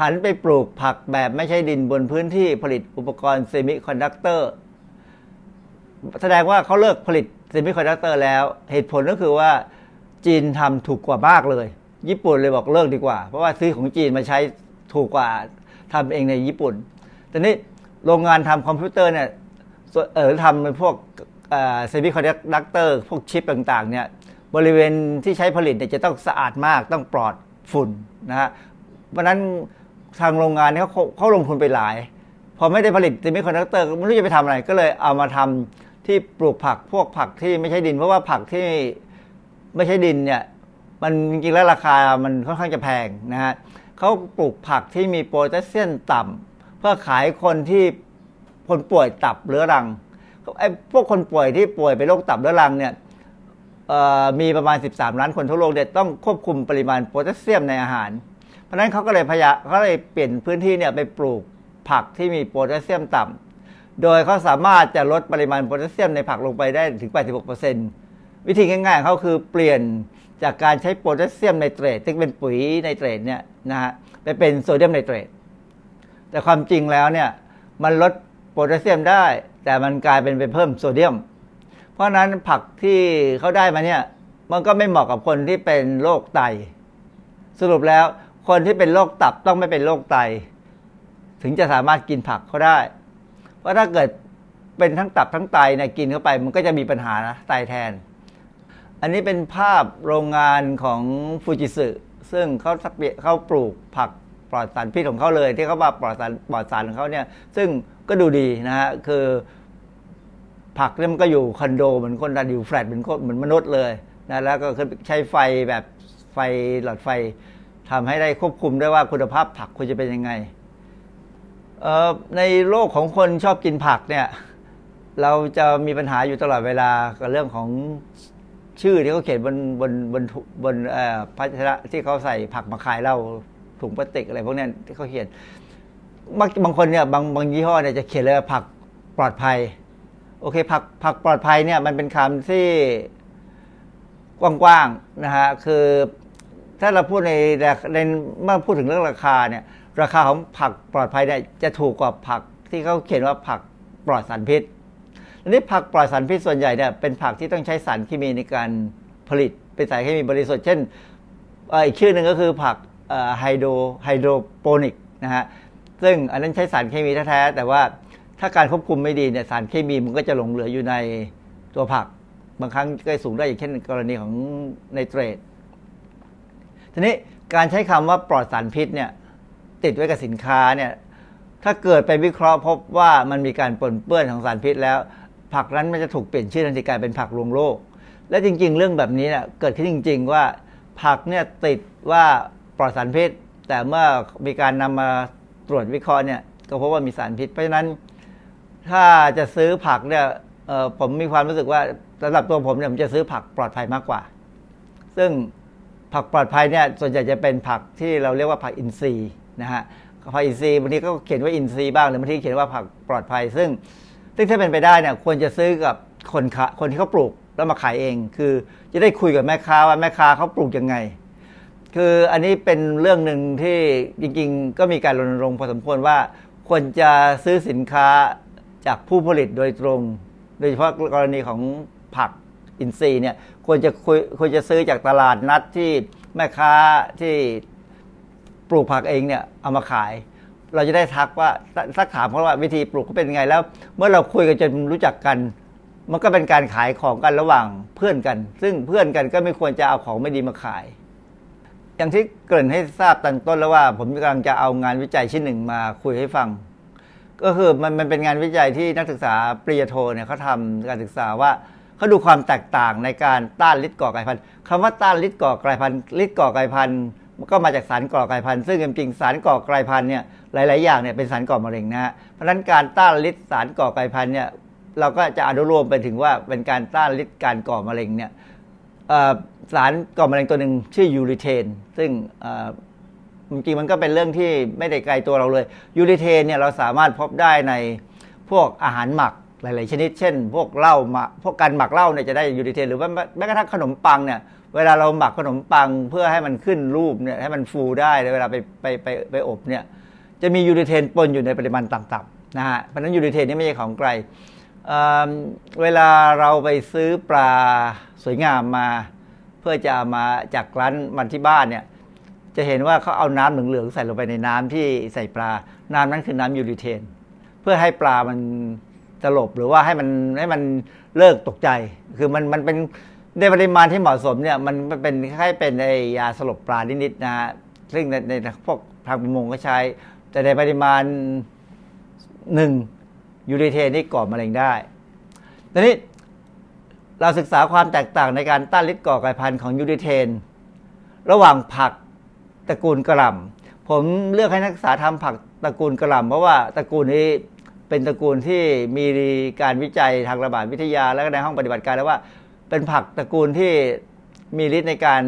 หันไปปลูกผักแบบไม่ใช้ดินบนพื้นที่ผลิตอุปกรณ์เซมิคอนดักเตอร์แสดงว่าเขาเลิกผลิตเซมิคอนดักเตอร์แล้ว เหตุผลก็คือว่าจีนทำถูกกว่ามากเลย ญี่ปุ่นเลยบอกเลิกดีกว่า เพราะว่าซื้อของจีนมาใช้ถูกกว่าทำเองในญี่ปุ่น ทีนี้โรงงานทำคอมพิวเตอร์เนี่ยเออทำเป็นพวกเซมิคอนดักเตอร์พวกชิปต่างๆเนี่ย บริเวณที่ใช้ผลิตเนี่ยจะต้องสะอาดมากต้องปลอดฝุ่นนะฮะเพราะนั้นทางโรงงานเขาเขาลงทุนไปหลาย พอไม่ได้ผลิตเซมิคอนดักเตอร์ไม่รู้จะไปทำอะไร ก็เลยเอามาทำที่ปลูกผักพวกผักที่ไม่ใช้ดิน เพราะว่าผักที่ไม่ใช้ดินเนี่ยมันจริงๆแล้วราคามันค่อนข้างจะแพงนะฮะเขาปลูกผักที่มีโพแทสเซียมต่ำเพื่อขายคนที่คนป่วยตับเรื้อรังไอ้พวกคนป่วยที่ป่วยเป็นโรคตับเรื้อรังเนี่ย มีประมาณ 13 ล้านคนทั่วโลกเนี่ยต้องควบคุมปริมาณโพแทสเซียมในอาหาร เพราะนั้นเขาก็เลยพยาเขาเลยเปลี่ยนพื้นที่เนี่ยไปปลูกผักที่มีโพแทสเซียมต่ำโดยเขาสามารถจะลดปริมาณโพแทสเซียมในผักลงไปได้ถึง 86%วิธีง่ายๆเขาคือเปลี่ยนจากการใช้โพแทสเซียมไนเตรตที่เป็นปุ๋ยไนเตรตเนี่ยนะฮะไปเป็นโซเดียมไนเตรตแต่ความจริงแล้วเนี่ยมันลดโพแทสเซียมได้ แต่มันกลายเป็นไปเพิ่มโซเดียม เพราะนั้นผักที่เขาได้มาเนี่ย มันก็ไม่เหมาะกับคนที่เป็นโรคไต สรุปแล้วคนที่เป็นโรคตับต้องไม่เป็นโรคไต ถึงจะสามารถกินผักเขาได้ เพราะถ้าเกิดเป็นทั้งตับทั้งไตเนี่ยกินเข้าไป มันก็จะมีปัญหานะไตแทน อันนี้เป็นภาพโรงงานของฟูจิสึซึ่งเขาเขาปลูกผักปลอดสารพิษของเขาเลย ที่เขาว่าปลอดสารปลอดสารของเขาเนี่ย ซึ่งก็ดูดีนะฮะคือ ผักเนี่ยมันก็อยู่คอนโดเหมือนคนดันอยู่แฟลตเหมือนคนเหมือนมนุษย์เลยนะแล้วก็ใช้ไฟแบบไฟหลอดไฟทำให้ได้ควบคุมได้ว่าคุณภาพผักควรจะเป็นยังไงในโลกของคนชอบกินผักเนี่ยเราจะมีปัญหาอยู่ตลอดเวลากับเรื่องของชื่อที่เขาเขียนบนบนบนบนภาชนะที่เขาใส่ผักมาขายเราถุงพลาสติกอะไรพวกนี้ที่เขาเขียนบางคนเนี่ยบางบางยี่ห้อเนี่ยจะเขียนเลยผักปลอดภัย โอเคผักผักปลอดภัยเนี่ยมันเป็นคำที่กว้างๆนะฮะคือถ้าเราพูดในในเมื่อพูดถึงเรื่องราคาเนี่ยราคาของผักปลอดภัยเนี่ยจะถูกกว่าผักที่เขาเขียนว่าผักปลอดสารพิษอันนี้ผักปลอดสารพิษส่วนใหญ่เนี่ยเป็นผักที่ต้องใช้สารเคมีในการผลิตเป็นสารเคมีบริสุทธิ์เช่นอีกชื่อหนึ่งก็คือผักไฮโดรไฮโดรโปนิกนะฮะซึ่งอันนั้นใช้สารเคมีแท้ๆแต่ว่า ถ้าการควบคุมไม่ดีเนี่ยสารเคมีมันก็จะหลงเหลืออยู่ในตัวผัก บางครั้งก็สูงได้อย่างเช่นกรณีของในเตรดทีนี้การใช้คำว่าปลอดสารพิษเนี่ยติดไว้กับสินค้าเนี่ยถ้าเกิดไปวิเคราะห์พบว่ามันมีการปนเปื้อนของสารพิษแล้ว ผักนั้นมันจะถูกเปลี่ยนชื่อทันทีกลายเป็นผักลวงโลก และจริง ๆ เรื่องแบบนี้เนี่ยเกิดขึ้นจริง ๆ ว่าผักเนี่ยติดว่าปลอดสารพิษ แต่เมื่อมีการนำมาตรวจวิเคราะห์เนี่ยก็พบว่ามีสารพิษ เพราะฉะนั้น ถ้าจะซื้อผักเนี่ยผมมีความรู้สึกว่าสำหรับตัวผมเนี่ยผมจะซื้อผักปลอดภัยมากกว่า ซึ่งผักปลอดภัยเนี่ยส่วนใหญ่จะเป็นผักที่เราเรียกว่าผักอินทรีย์นะฮะผักอินทรีย์บางทีก็เขียนว่าอินทรีย์บ้างหรือบางทีเขียนว่าผักปลอดภัย ซึ่งซึ่งถ้าเป็นไปได้เนี่ยควรจะซื้อกับคนคนที่เขาปลูกแล้วมาขายเอง คือจะได้คุยกับแม่ค้าว่าแม่ค้าเขาปลูกยังไง คืออันนี้เป็นเรื่องหนึ่งที่จริงๆ ก็มีการรณรงค์พอสมควรว่าควรจะซื้อสินค้า จากผู้ผลิตโดยตรง โดยเฉพาะกรณีของผักอินทรีย์เนี่ยควรจะควรจะซื้อจากตลาดนัดที่แม่ค้าที่ปลูกผักเองเนี่ยเอามาขาย เราจะได้ทักว่าสักถามเขาว่าวิธีปลูกเขาเป็นไงแล้ว เมื่อเราคุยกันจนรู้จักกัน มันก็เป็นการขายของกันระหว่างเพื่อนกัน ซึ่งเพื่อนกันก็ไม่ควรจะเอาของไม่ดีมาขาย อย่างที่เกริ่นให้ทราบตั้งต้นแล้วว่า ผมกำลังจะเอางานวิจัยชิ้นหนึ่งมาคุยให้ฟัง ก็คือมันมันเป็นงานวิจัยที่นักศึกษาปริญญาโทเนี่ยเขาทำการศึกษาว่าเขาดูความแตกต่างในการต้านฤทธิ์ก่อไกลพันธุ์คำว่าต้านฤทธิ์ก่อไกลพันธุ์ฤทธิ์ก่อไกลพันธุ์ก็มาจากสารก่อไกลพันธุ์ซึ่งจริงๆสารก่อไกลพันธุ์เนี่ยหลาย ๆ อย่างเนี่ยเป็นสารก่อมะเร็งนะฮะเพราะฉะนั้นการต้านฤทธิ์สารก่อไกลพันธุ์เนี่ยเราก็จะอนุโลมไปถึงว่าเป็นการต้านฤทธิ์การก่อมะเร็งเนี่ยสารก่อมะเร็งตัวหนึ่งชื่อยูริเทน ซึ่ง จริงมันก็เป็นเรื่องที่ไม่ได้ไกลตัวเราเลยยูริเทนเนี่ยเราสามารถพบได้ในพวกอาหารหมักหลาย ๆ ชนิด เช่น พวกเหล้ามาพวกการหมักเหล้าเนี่ยจะได้ยูริเทนหรือว่าแม้กระทั่งขนมปังเนี่ยเวลาเราหมักขนมปังเพื่อให้มันขึ้นรูปเนี่ยให้มันฟูได้เวลาไปไปไปไปอบเนี่ยจะมียูริเทนปนอยู่ในปริมาณต่ำๆนะฮะเพราะนั้นยูริเทนนี่ไม่ใช่ของไกลเวลาเราไปซื้อปลาสวยงามมา เพื่อจะมาจากร้านมันที่บ้านเนี่ย จะเห็นว่าเขาเอาน้ำเหลืองๆใส่ลงไปในน้ำที่ใส่ปลา น้ำนั้นคือน้ำยูริเทน เพื่อให้ปลามันสลบหรือว่าให้มันให้มันเลิกตกใจ คือมันมันเป็นในปริมาณที่เหมาะสมเนี่ยมันเป็นคล้ายเป็นไอยาสลบปลานิดๆนะฮะซึ่งในในพวกทางประมงก็ใช้ แต่ในปริมาณหนึ่งยูริเทนนี่ก่อมะเร็งได้ทีนี้เราศึกษาความแตกต่างในการต้านฤทธิ์ก่อไกลพันธุ์ของยูริเทน ระหว่างผัก ตระกูลกระหล่ำผมเลือกให้นักศึกษาทำผักตระกูลกระหล่ำเพราะว่าตระกูลนี้เป็นตระกูลที่มีการวิจัยทางระบาดวิทยา และในห้องปฏิบัติการแล้วว่า เป็นผักตระกูลที่มีฤทธิ์ในการ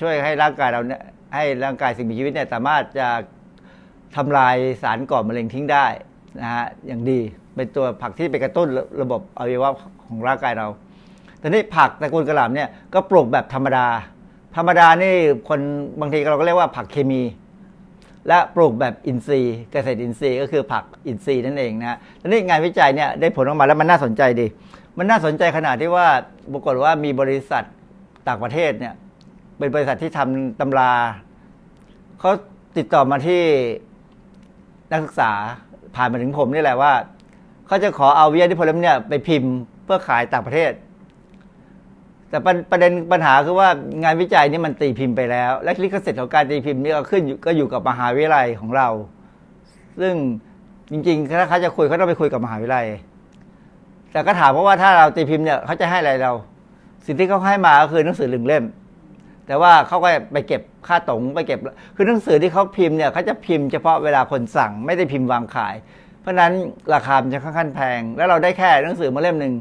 ช่วยให้ร่างกายเราเนี่ยให้ร่างกายสิ่งมีชีวิตเนี่ยสามารถจะทำลายสารก่อมะเร็งทิ้งได้นะฮะอย่างดีเป็นตัวผักที่ไปกระตุ้นระบบอวัยวะของร่างกายเราแต่นี่ผักตระกูลกระหล่ำเนี่ยก็ปลูกแบบธรรมดา ธรรมดานี่คนบางทีเราก็เรียกว่าผักเคมี และปลูกแบบอินทรีย์ เกษตรอินทรีย์ก็คือผักอินทรีย์นั่นเองนะทีนี้งานวิจัยเนี่ยได้ผลออกมาแล้วมันน่าสนใจดี มันน่าสนใจขนาดที่ว่าปรากฏว่ามีบริษัทต่างประเทศเนี่ยเป็นบริษัทที่ทำตำราเขาติดต่อมาที่นักศึกษาผ่านมาถึงผมนี่แหละว่าเขาจะขอเอาวิทยานิพนธ์เนี่ยไปพิมพ์เพื่อขายต่างประเทศ แต่ประเด็นปัญหาคือว่างานวิจัยนี่มันตีพิมพ์ไปแล้ว และลิขสิทธิ์ของการตีพิมพ์นี่ก็ขึ้นก็อยู่กับมหาวิทยาลัยของเรา ซึ่งจริงๆถ้าเขาจะคุยเขาต้องไปคุยกับมหาวิทยาลัย แต่ก็ถามเพราะว่าถ้าเราตีพิมพ์เนี่ยเขาจะให้อะไรเรา สิ่งที่เขาให้มาก็คือหนังสือหนึ่งเล่ม แต่ว่าเขาก็ไปเก็บค่าตงไปเก็บ คือหนังสือที่เขาพิมพ์เนี่ยเขาจะพิมพ์เฉพาะเวลาคนสั่งไม่ได้พิมพ์วางขาย เพราะนั้นราคาจะค่อนข้างแพง แล้วเราได้แค่หนังสือมาเล่มหนึ่ง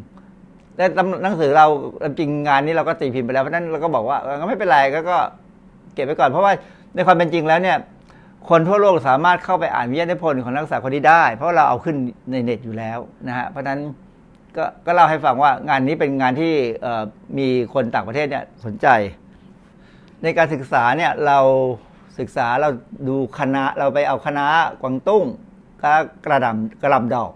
แต่หนังสือเราจริงงานนี้เราก็ตีพิมพ์ไปแล้วเพราะนั้นเราก็บอกว่าก็ไม่เป็นไรก็ก็เก็บไว้ก่อนเพราะว่าในความเป็นจริงแล้วเนี่ย คนทั่วโลกสามารถเข้าไปอ่านวิทยานิพนธ์ของนักศึกษาคนนี้ได้ เพราะเราเอาขึ้นในเน็ตอยู่แล้วนะฮะเพราะนั้นก็ก็เล่าให้ฟังว่างานนี้เป็นงานที่มีคนต่างประเทศเนี่ยสนใจ ในการศึกษาเนี่ยเราศึกษาเราดูคณะเราไปเอาคณะกวางตุ้งกระดำกระลำดอก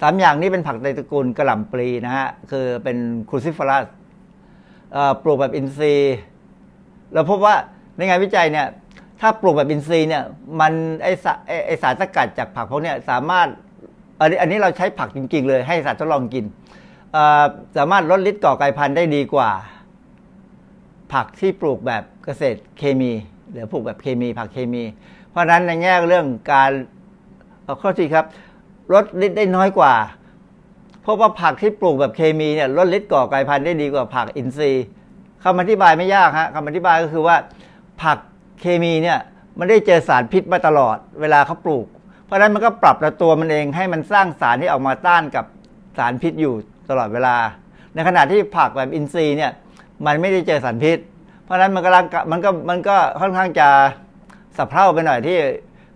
สามอย่างนี้เป็นผักในตระกูลกระหล่ำปลีนะฮะ คือเป็นครูซิฟอรัสปลูกแบบอินทรีย์เราพบว่าในงานวิจัยเนี่ย ถ้าปลูกแบบอินทรีย์เนี่ย มันไอสารไอสารสกัดจากผักพวกนี้สามารถอันนี้อันนี้เราใช้ผักจริง ๆ เลยให้สัตว์ทดลองกิน สามารถลดฤทธิ์ก่อไก่พันธุ์ได้ดีกว่า ผักที่ปลูกแบบเกษตรเคมี หรือปลูกแบบเคมี ผักเคมี เพราะฉะนั้นในแง่เรื่องการข้อที่ครับ ลดฤทธิ์ได้น้อยกว่า เพราะว่าผักที่ปลูกแบบเคมีเนี่ยลดฤทธิ์ก่อไก่พันธุ์ได้ดีกว่าผักอินทรีย์คำอธิบายไม่ยากฮะคำอธิบายก็คือว่า ผักเคมีเนี่ยมันได้เจอสารพิษมาตลอดเวลาเขาปลูก เพราะฉะนั้นมันก็ปรับตัวมันเองให้มันสร้างสารที่ออกมาต้านกับสารพิษอยู่ตลอดเวลา ในขณะที่ผักแบบอินทรีย์เนี่ยมันไม่ได้เจอสารพิษ เพราะฉะนั้นมันก็มันก็มันก็ค่อนข้างจะสับเพร่าไปหน่อยที่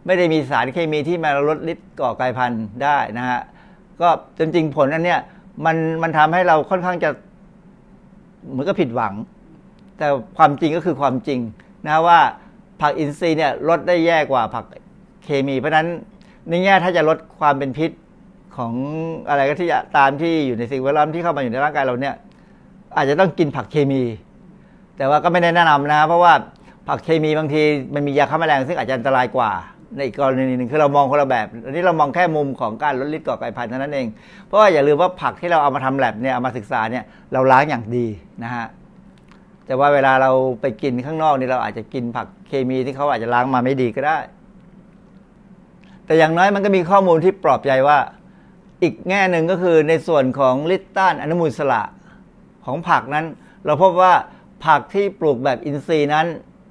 ไม่ได้มีสารเคมีที่มาลดฤทธิ์ก่อไกลพันธุ์ได้นะฮะก็จริงๆผลอันเนี้ยมันมันทำให้เราค่อนข้างจะเหมือนกับผิดหวัง แต่ความจริงก็คือความจริงนะว่าผักอินทรีย์เนี่ยลดได้แย่กว่าผักเคมี เพราะนั้นในแง่ถ้าจะลดความเป็นพิษของอะไรก็ที่ตามที่อยู่ในสิ่งแวดล้อมที่เข้ามาอยู่ในร่างกายเราเนี่ย อาจจะต้องกินผักเคมี แต่ว่าก็ไม่ได้แนะนำนะ เพราะว่าผักเคมีบางทีมันมียาฆ่าแมลงซึ่งอาจจะอันตรายกว่า ในอีกกรณีหนึ่งคือเรามองคนละแบบอันนี้เรามองแค่มุมของการลดฤทธิ์ก่อไก่พันธุ์เท่านั้นเอง เพราะว่าอย่าลืมว่าผักที่เราเอามาทำแลบเนี่ยเอามาศึกษาเนี่ยเราล้างอย่างดีนะฮะแต่ว่าเวลาเราไปกินข้างนอกนี่เราอาจจะกินผักเคมีที่เขาอาจจะล้างมาไม่ดีก็ได้ แต่อย่างน้อยมันก็มีข้อมูลที่ปลอบใจว่า อีกแง่หนึ่งก็คือในส่วนของลิตต้านอนุมูลสละของผักนั้น เราพบว่าผักที่ปลูกแบบอินทรีย์นั้น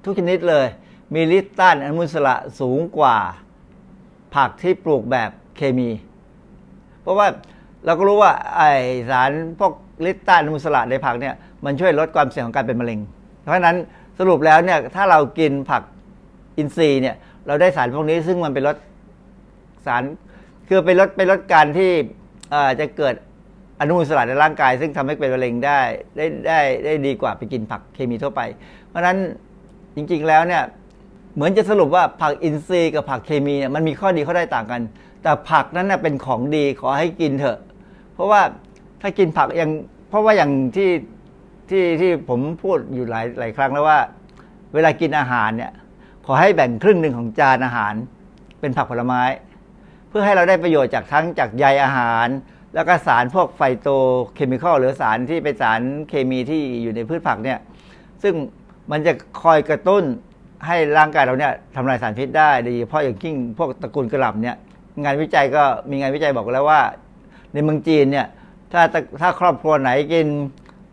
ทุกชนิดเลย มีฤทธิ์ต้านอนุมูลอิสระสูงกว่าผักที่ปลูกแบบเคมี เพราะว่าเราก็รู้ว่าไอสารพวกฤทธิ์ต้านอนุมูลอิสระในผักเนี่ยมันช่วยลดความเสี่ยงของการเป็นมะเร็ง เพราะฉะนั้นสรุปแล้วเนี่ยถ้าเรากินผักอินทรีย์เนี่ยเราได้สารพวกนี้ซึ่งมันเป็นลดสารคือไปลดไปลดการที่จะเกิดอนุมูลอิสระในร่างกาย ซึ่งทำให้เป็นมะเร็งได้ได้ได้ได้ดีกว่าไปกินผักเคมีทั่วไป เพราะฉะนั้นจริงๆแล้วเนี่ย เหมือนจะสรุปว่าผักอินทรีย์กับผักเคมีเนี่ยมันมีข้อดีข้อได้ต่างกัน แต่ผักนั้นเป็นของดีขอให้กินเถอะ เพราะว่าถ้ากินผักอย่างเพราะว่าอย่างที่ที่ที่ผมพูดอยู่หลายหลายครั้งแล้วว่า เวลากินอาหารเนี่ย ขอให้แบ่งครึ่งหนึ่งของจานอาหาร เป็นผักผลไม้ เพื่อให้เราได้ประโยชน์จากทั้งจากใยอาหาร แล้วก็สารพวกไฟโตเคมีคอลหรือสารที่เป็นสารเคมีที่อยู่ในพืชผักเนี่ย ซึ่งมันจะคอยกระตุ้น ให้ร่างกายเราเนี่ยทำลายสารพิษได้โดยเฉพาะอย่างยิ่งพวกตระกูลกระหล่ำเนี่ยงานวิจัยก็มีงานวิจัยบอกแล้วว่า ในเมืองจีนเนี่ยถ้าถ้าครอบครัวไหนกิน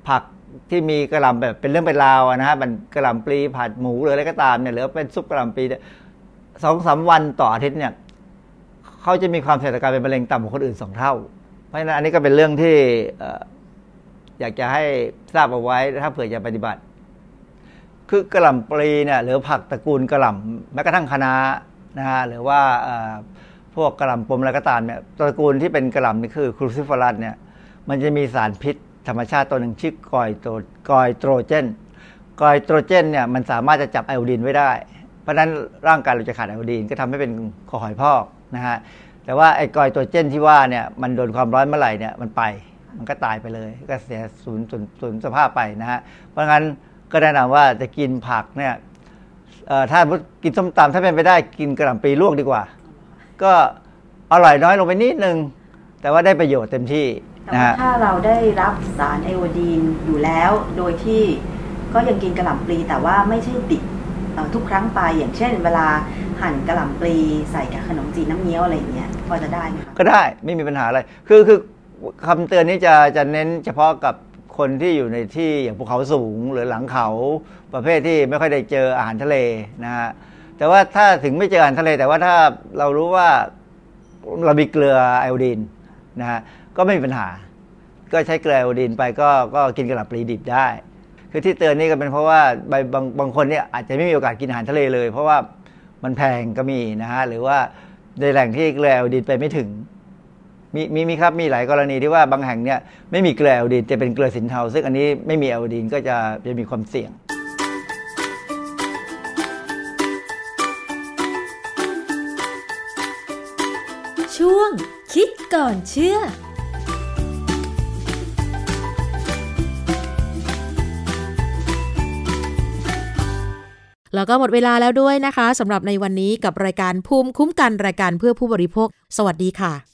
ผักที่มีกระหล่ำแบบเป็นเรื่องเป็นราวนะฮะมันกระหล่ำปลีผัดหมูหรืออะไรก็ตามเนี่ยหรือเป็นซุปกระหล่ำปลีสองสาวันต่ออาทิตย์เนี่ยเขาจะมีความเสี่ยงต่อการเป็นมะเร็งต่ำกว่าคนอื่นสองเท่า เพราะฉะนั้นอันนี้ก็เป็นเรื่องที่อยากจะให้ทราบเอาไว้ถ้าเผื่อจะปฏิบัติ คือกระหล่ำปลีเนี่ยหรือผักตระกูลกระหล่ำแม้กระทั่งคะน้านะฮะหรือว่าพวกกระหล่ำปมอะไรก็ตามเนี่ยตระกูลที่เป็นกระหล่ำนี่คือครูซิฟอรัสเนี่ยมันจะมีสารพิษธรรมชาติตัวหนึ่งชื่อกอยโตกอยโตรเจนกอยโตรเจนเนี่ยมันสามารถจะจับไอโอดีนไว้ได้ เพราะฉะนั้นร่างกายเราจะขาดไอโอดีนก็ทำให้เป็นคอหอยพอกนะฮะแต่ว่าไอกอยโตรเจนที่ว่าเนี่ยมันโดนความร้อนเมื่อไหร่เนี่ยมันไป มันก็ตายไปเลย ก็เสียสูญสูญสภาพไปนะฮะเพราะงั้น ก็แนะนำว่าจะกินผักเนี่ยถ้ากินส้มตำถ้าเป็นไปได้กินกระหล่ำปลีลวกดีกว่า ก็อร่อยน้อยลงไปนิดนึง แต่ว่าได้ประโยชน์เต็มที่นะฮะถ้าเราได้รับสารไอโอดีนอยู่แล้ว โดยที่ก็ยังกินกระหล่ำปลีแต่ว่าไม่ใช่ดิบทุกครั้งไปอย่างเช่น เวลาหั่นกระหล่ำปลีใส่กับขนมจีนน้ำเงี้ยวอะไรอย่างเงี้ยพอจะได้ไหมคะก็ได้ไม่มีปัญหาอะไร คือคือคำเตือนนี้จะจะเน้นเฉพาะกับ คนที่อยู่ในที่อย่างภูเขาสูงหรือหลังเขาประเภทที่ไม่ค่อยได้เจออาหารทะเลนะฮะแต่ว่าถ้าถึงไม่เจออาหารทะเล แต่ว่าถ้าเรารู้ว่าเรามีเกลือไอโอดีนนะฮะก็ไม่มีปัญหา ก็ใช้เกลือไอโอดีนไปก็ก็กินกระหล่ำปลีดิบได้ คือที่เตือนนี่ก็เป็นเพราะว่าบางบางคนเนี่ยอาจจะไม่มีโอกาสกินอาหารทะเลเลย เพราะว่ามันแพงก็มีนะฮะหรือว่าในแหล่งที่เกลือไอโอดีนไปไม่ถึง มีมีมีครับมีหลายกรณีที่ว่าบางแห่งเนี่ยไม่มีเกลือไอโอดีนจะเป็นเกลือสินเทาซึ่งอันนี้ไม่มีไอโอดีนก็จะจะมีความเสี่ยงช่วงคิดก่อนเชื่อ แล้วก็หมดเวลาแล้วด้วยนะคะสำหรับในวันนี้กับรายการภูมิคุ้มกันรายการเพื่อผู้บริโภค สวัสดีค่ะ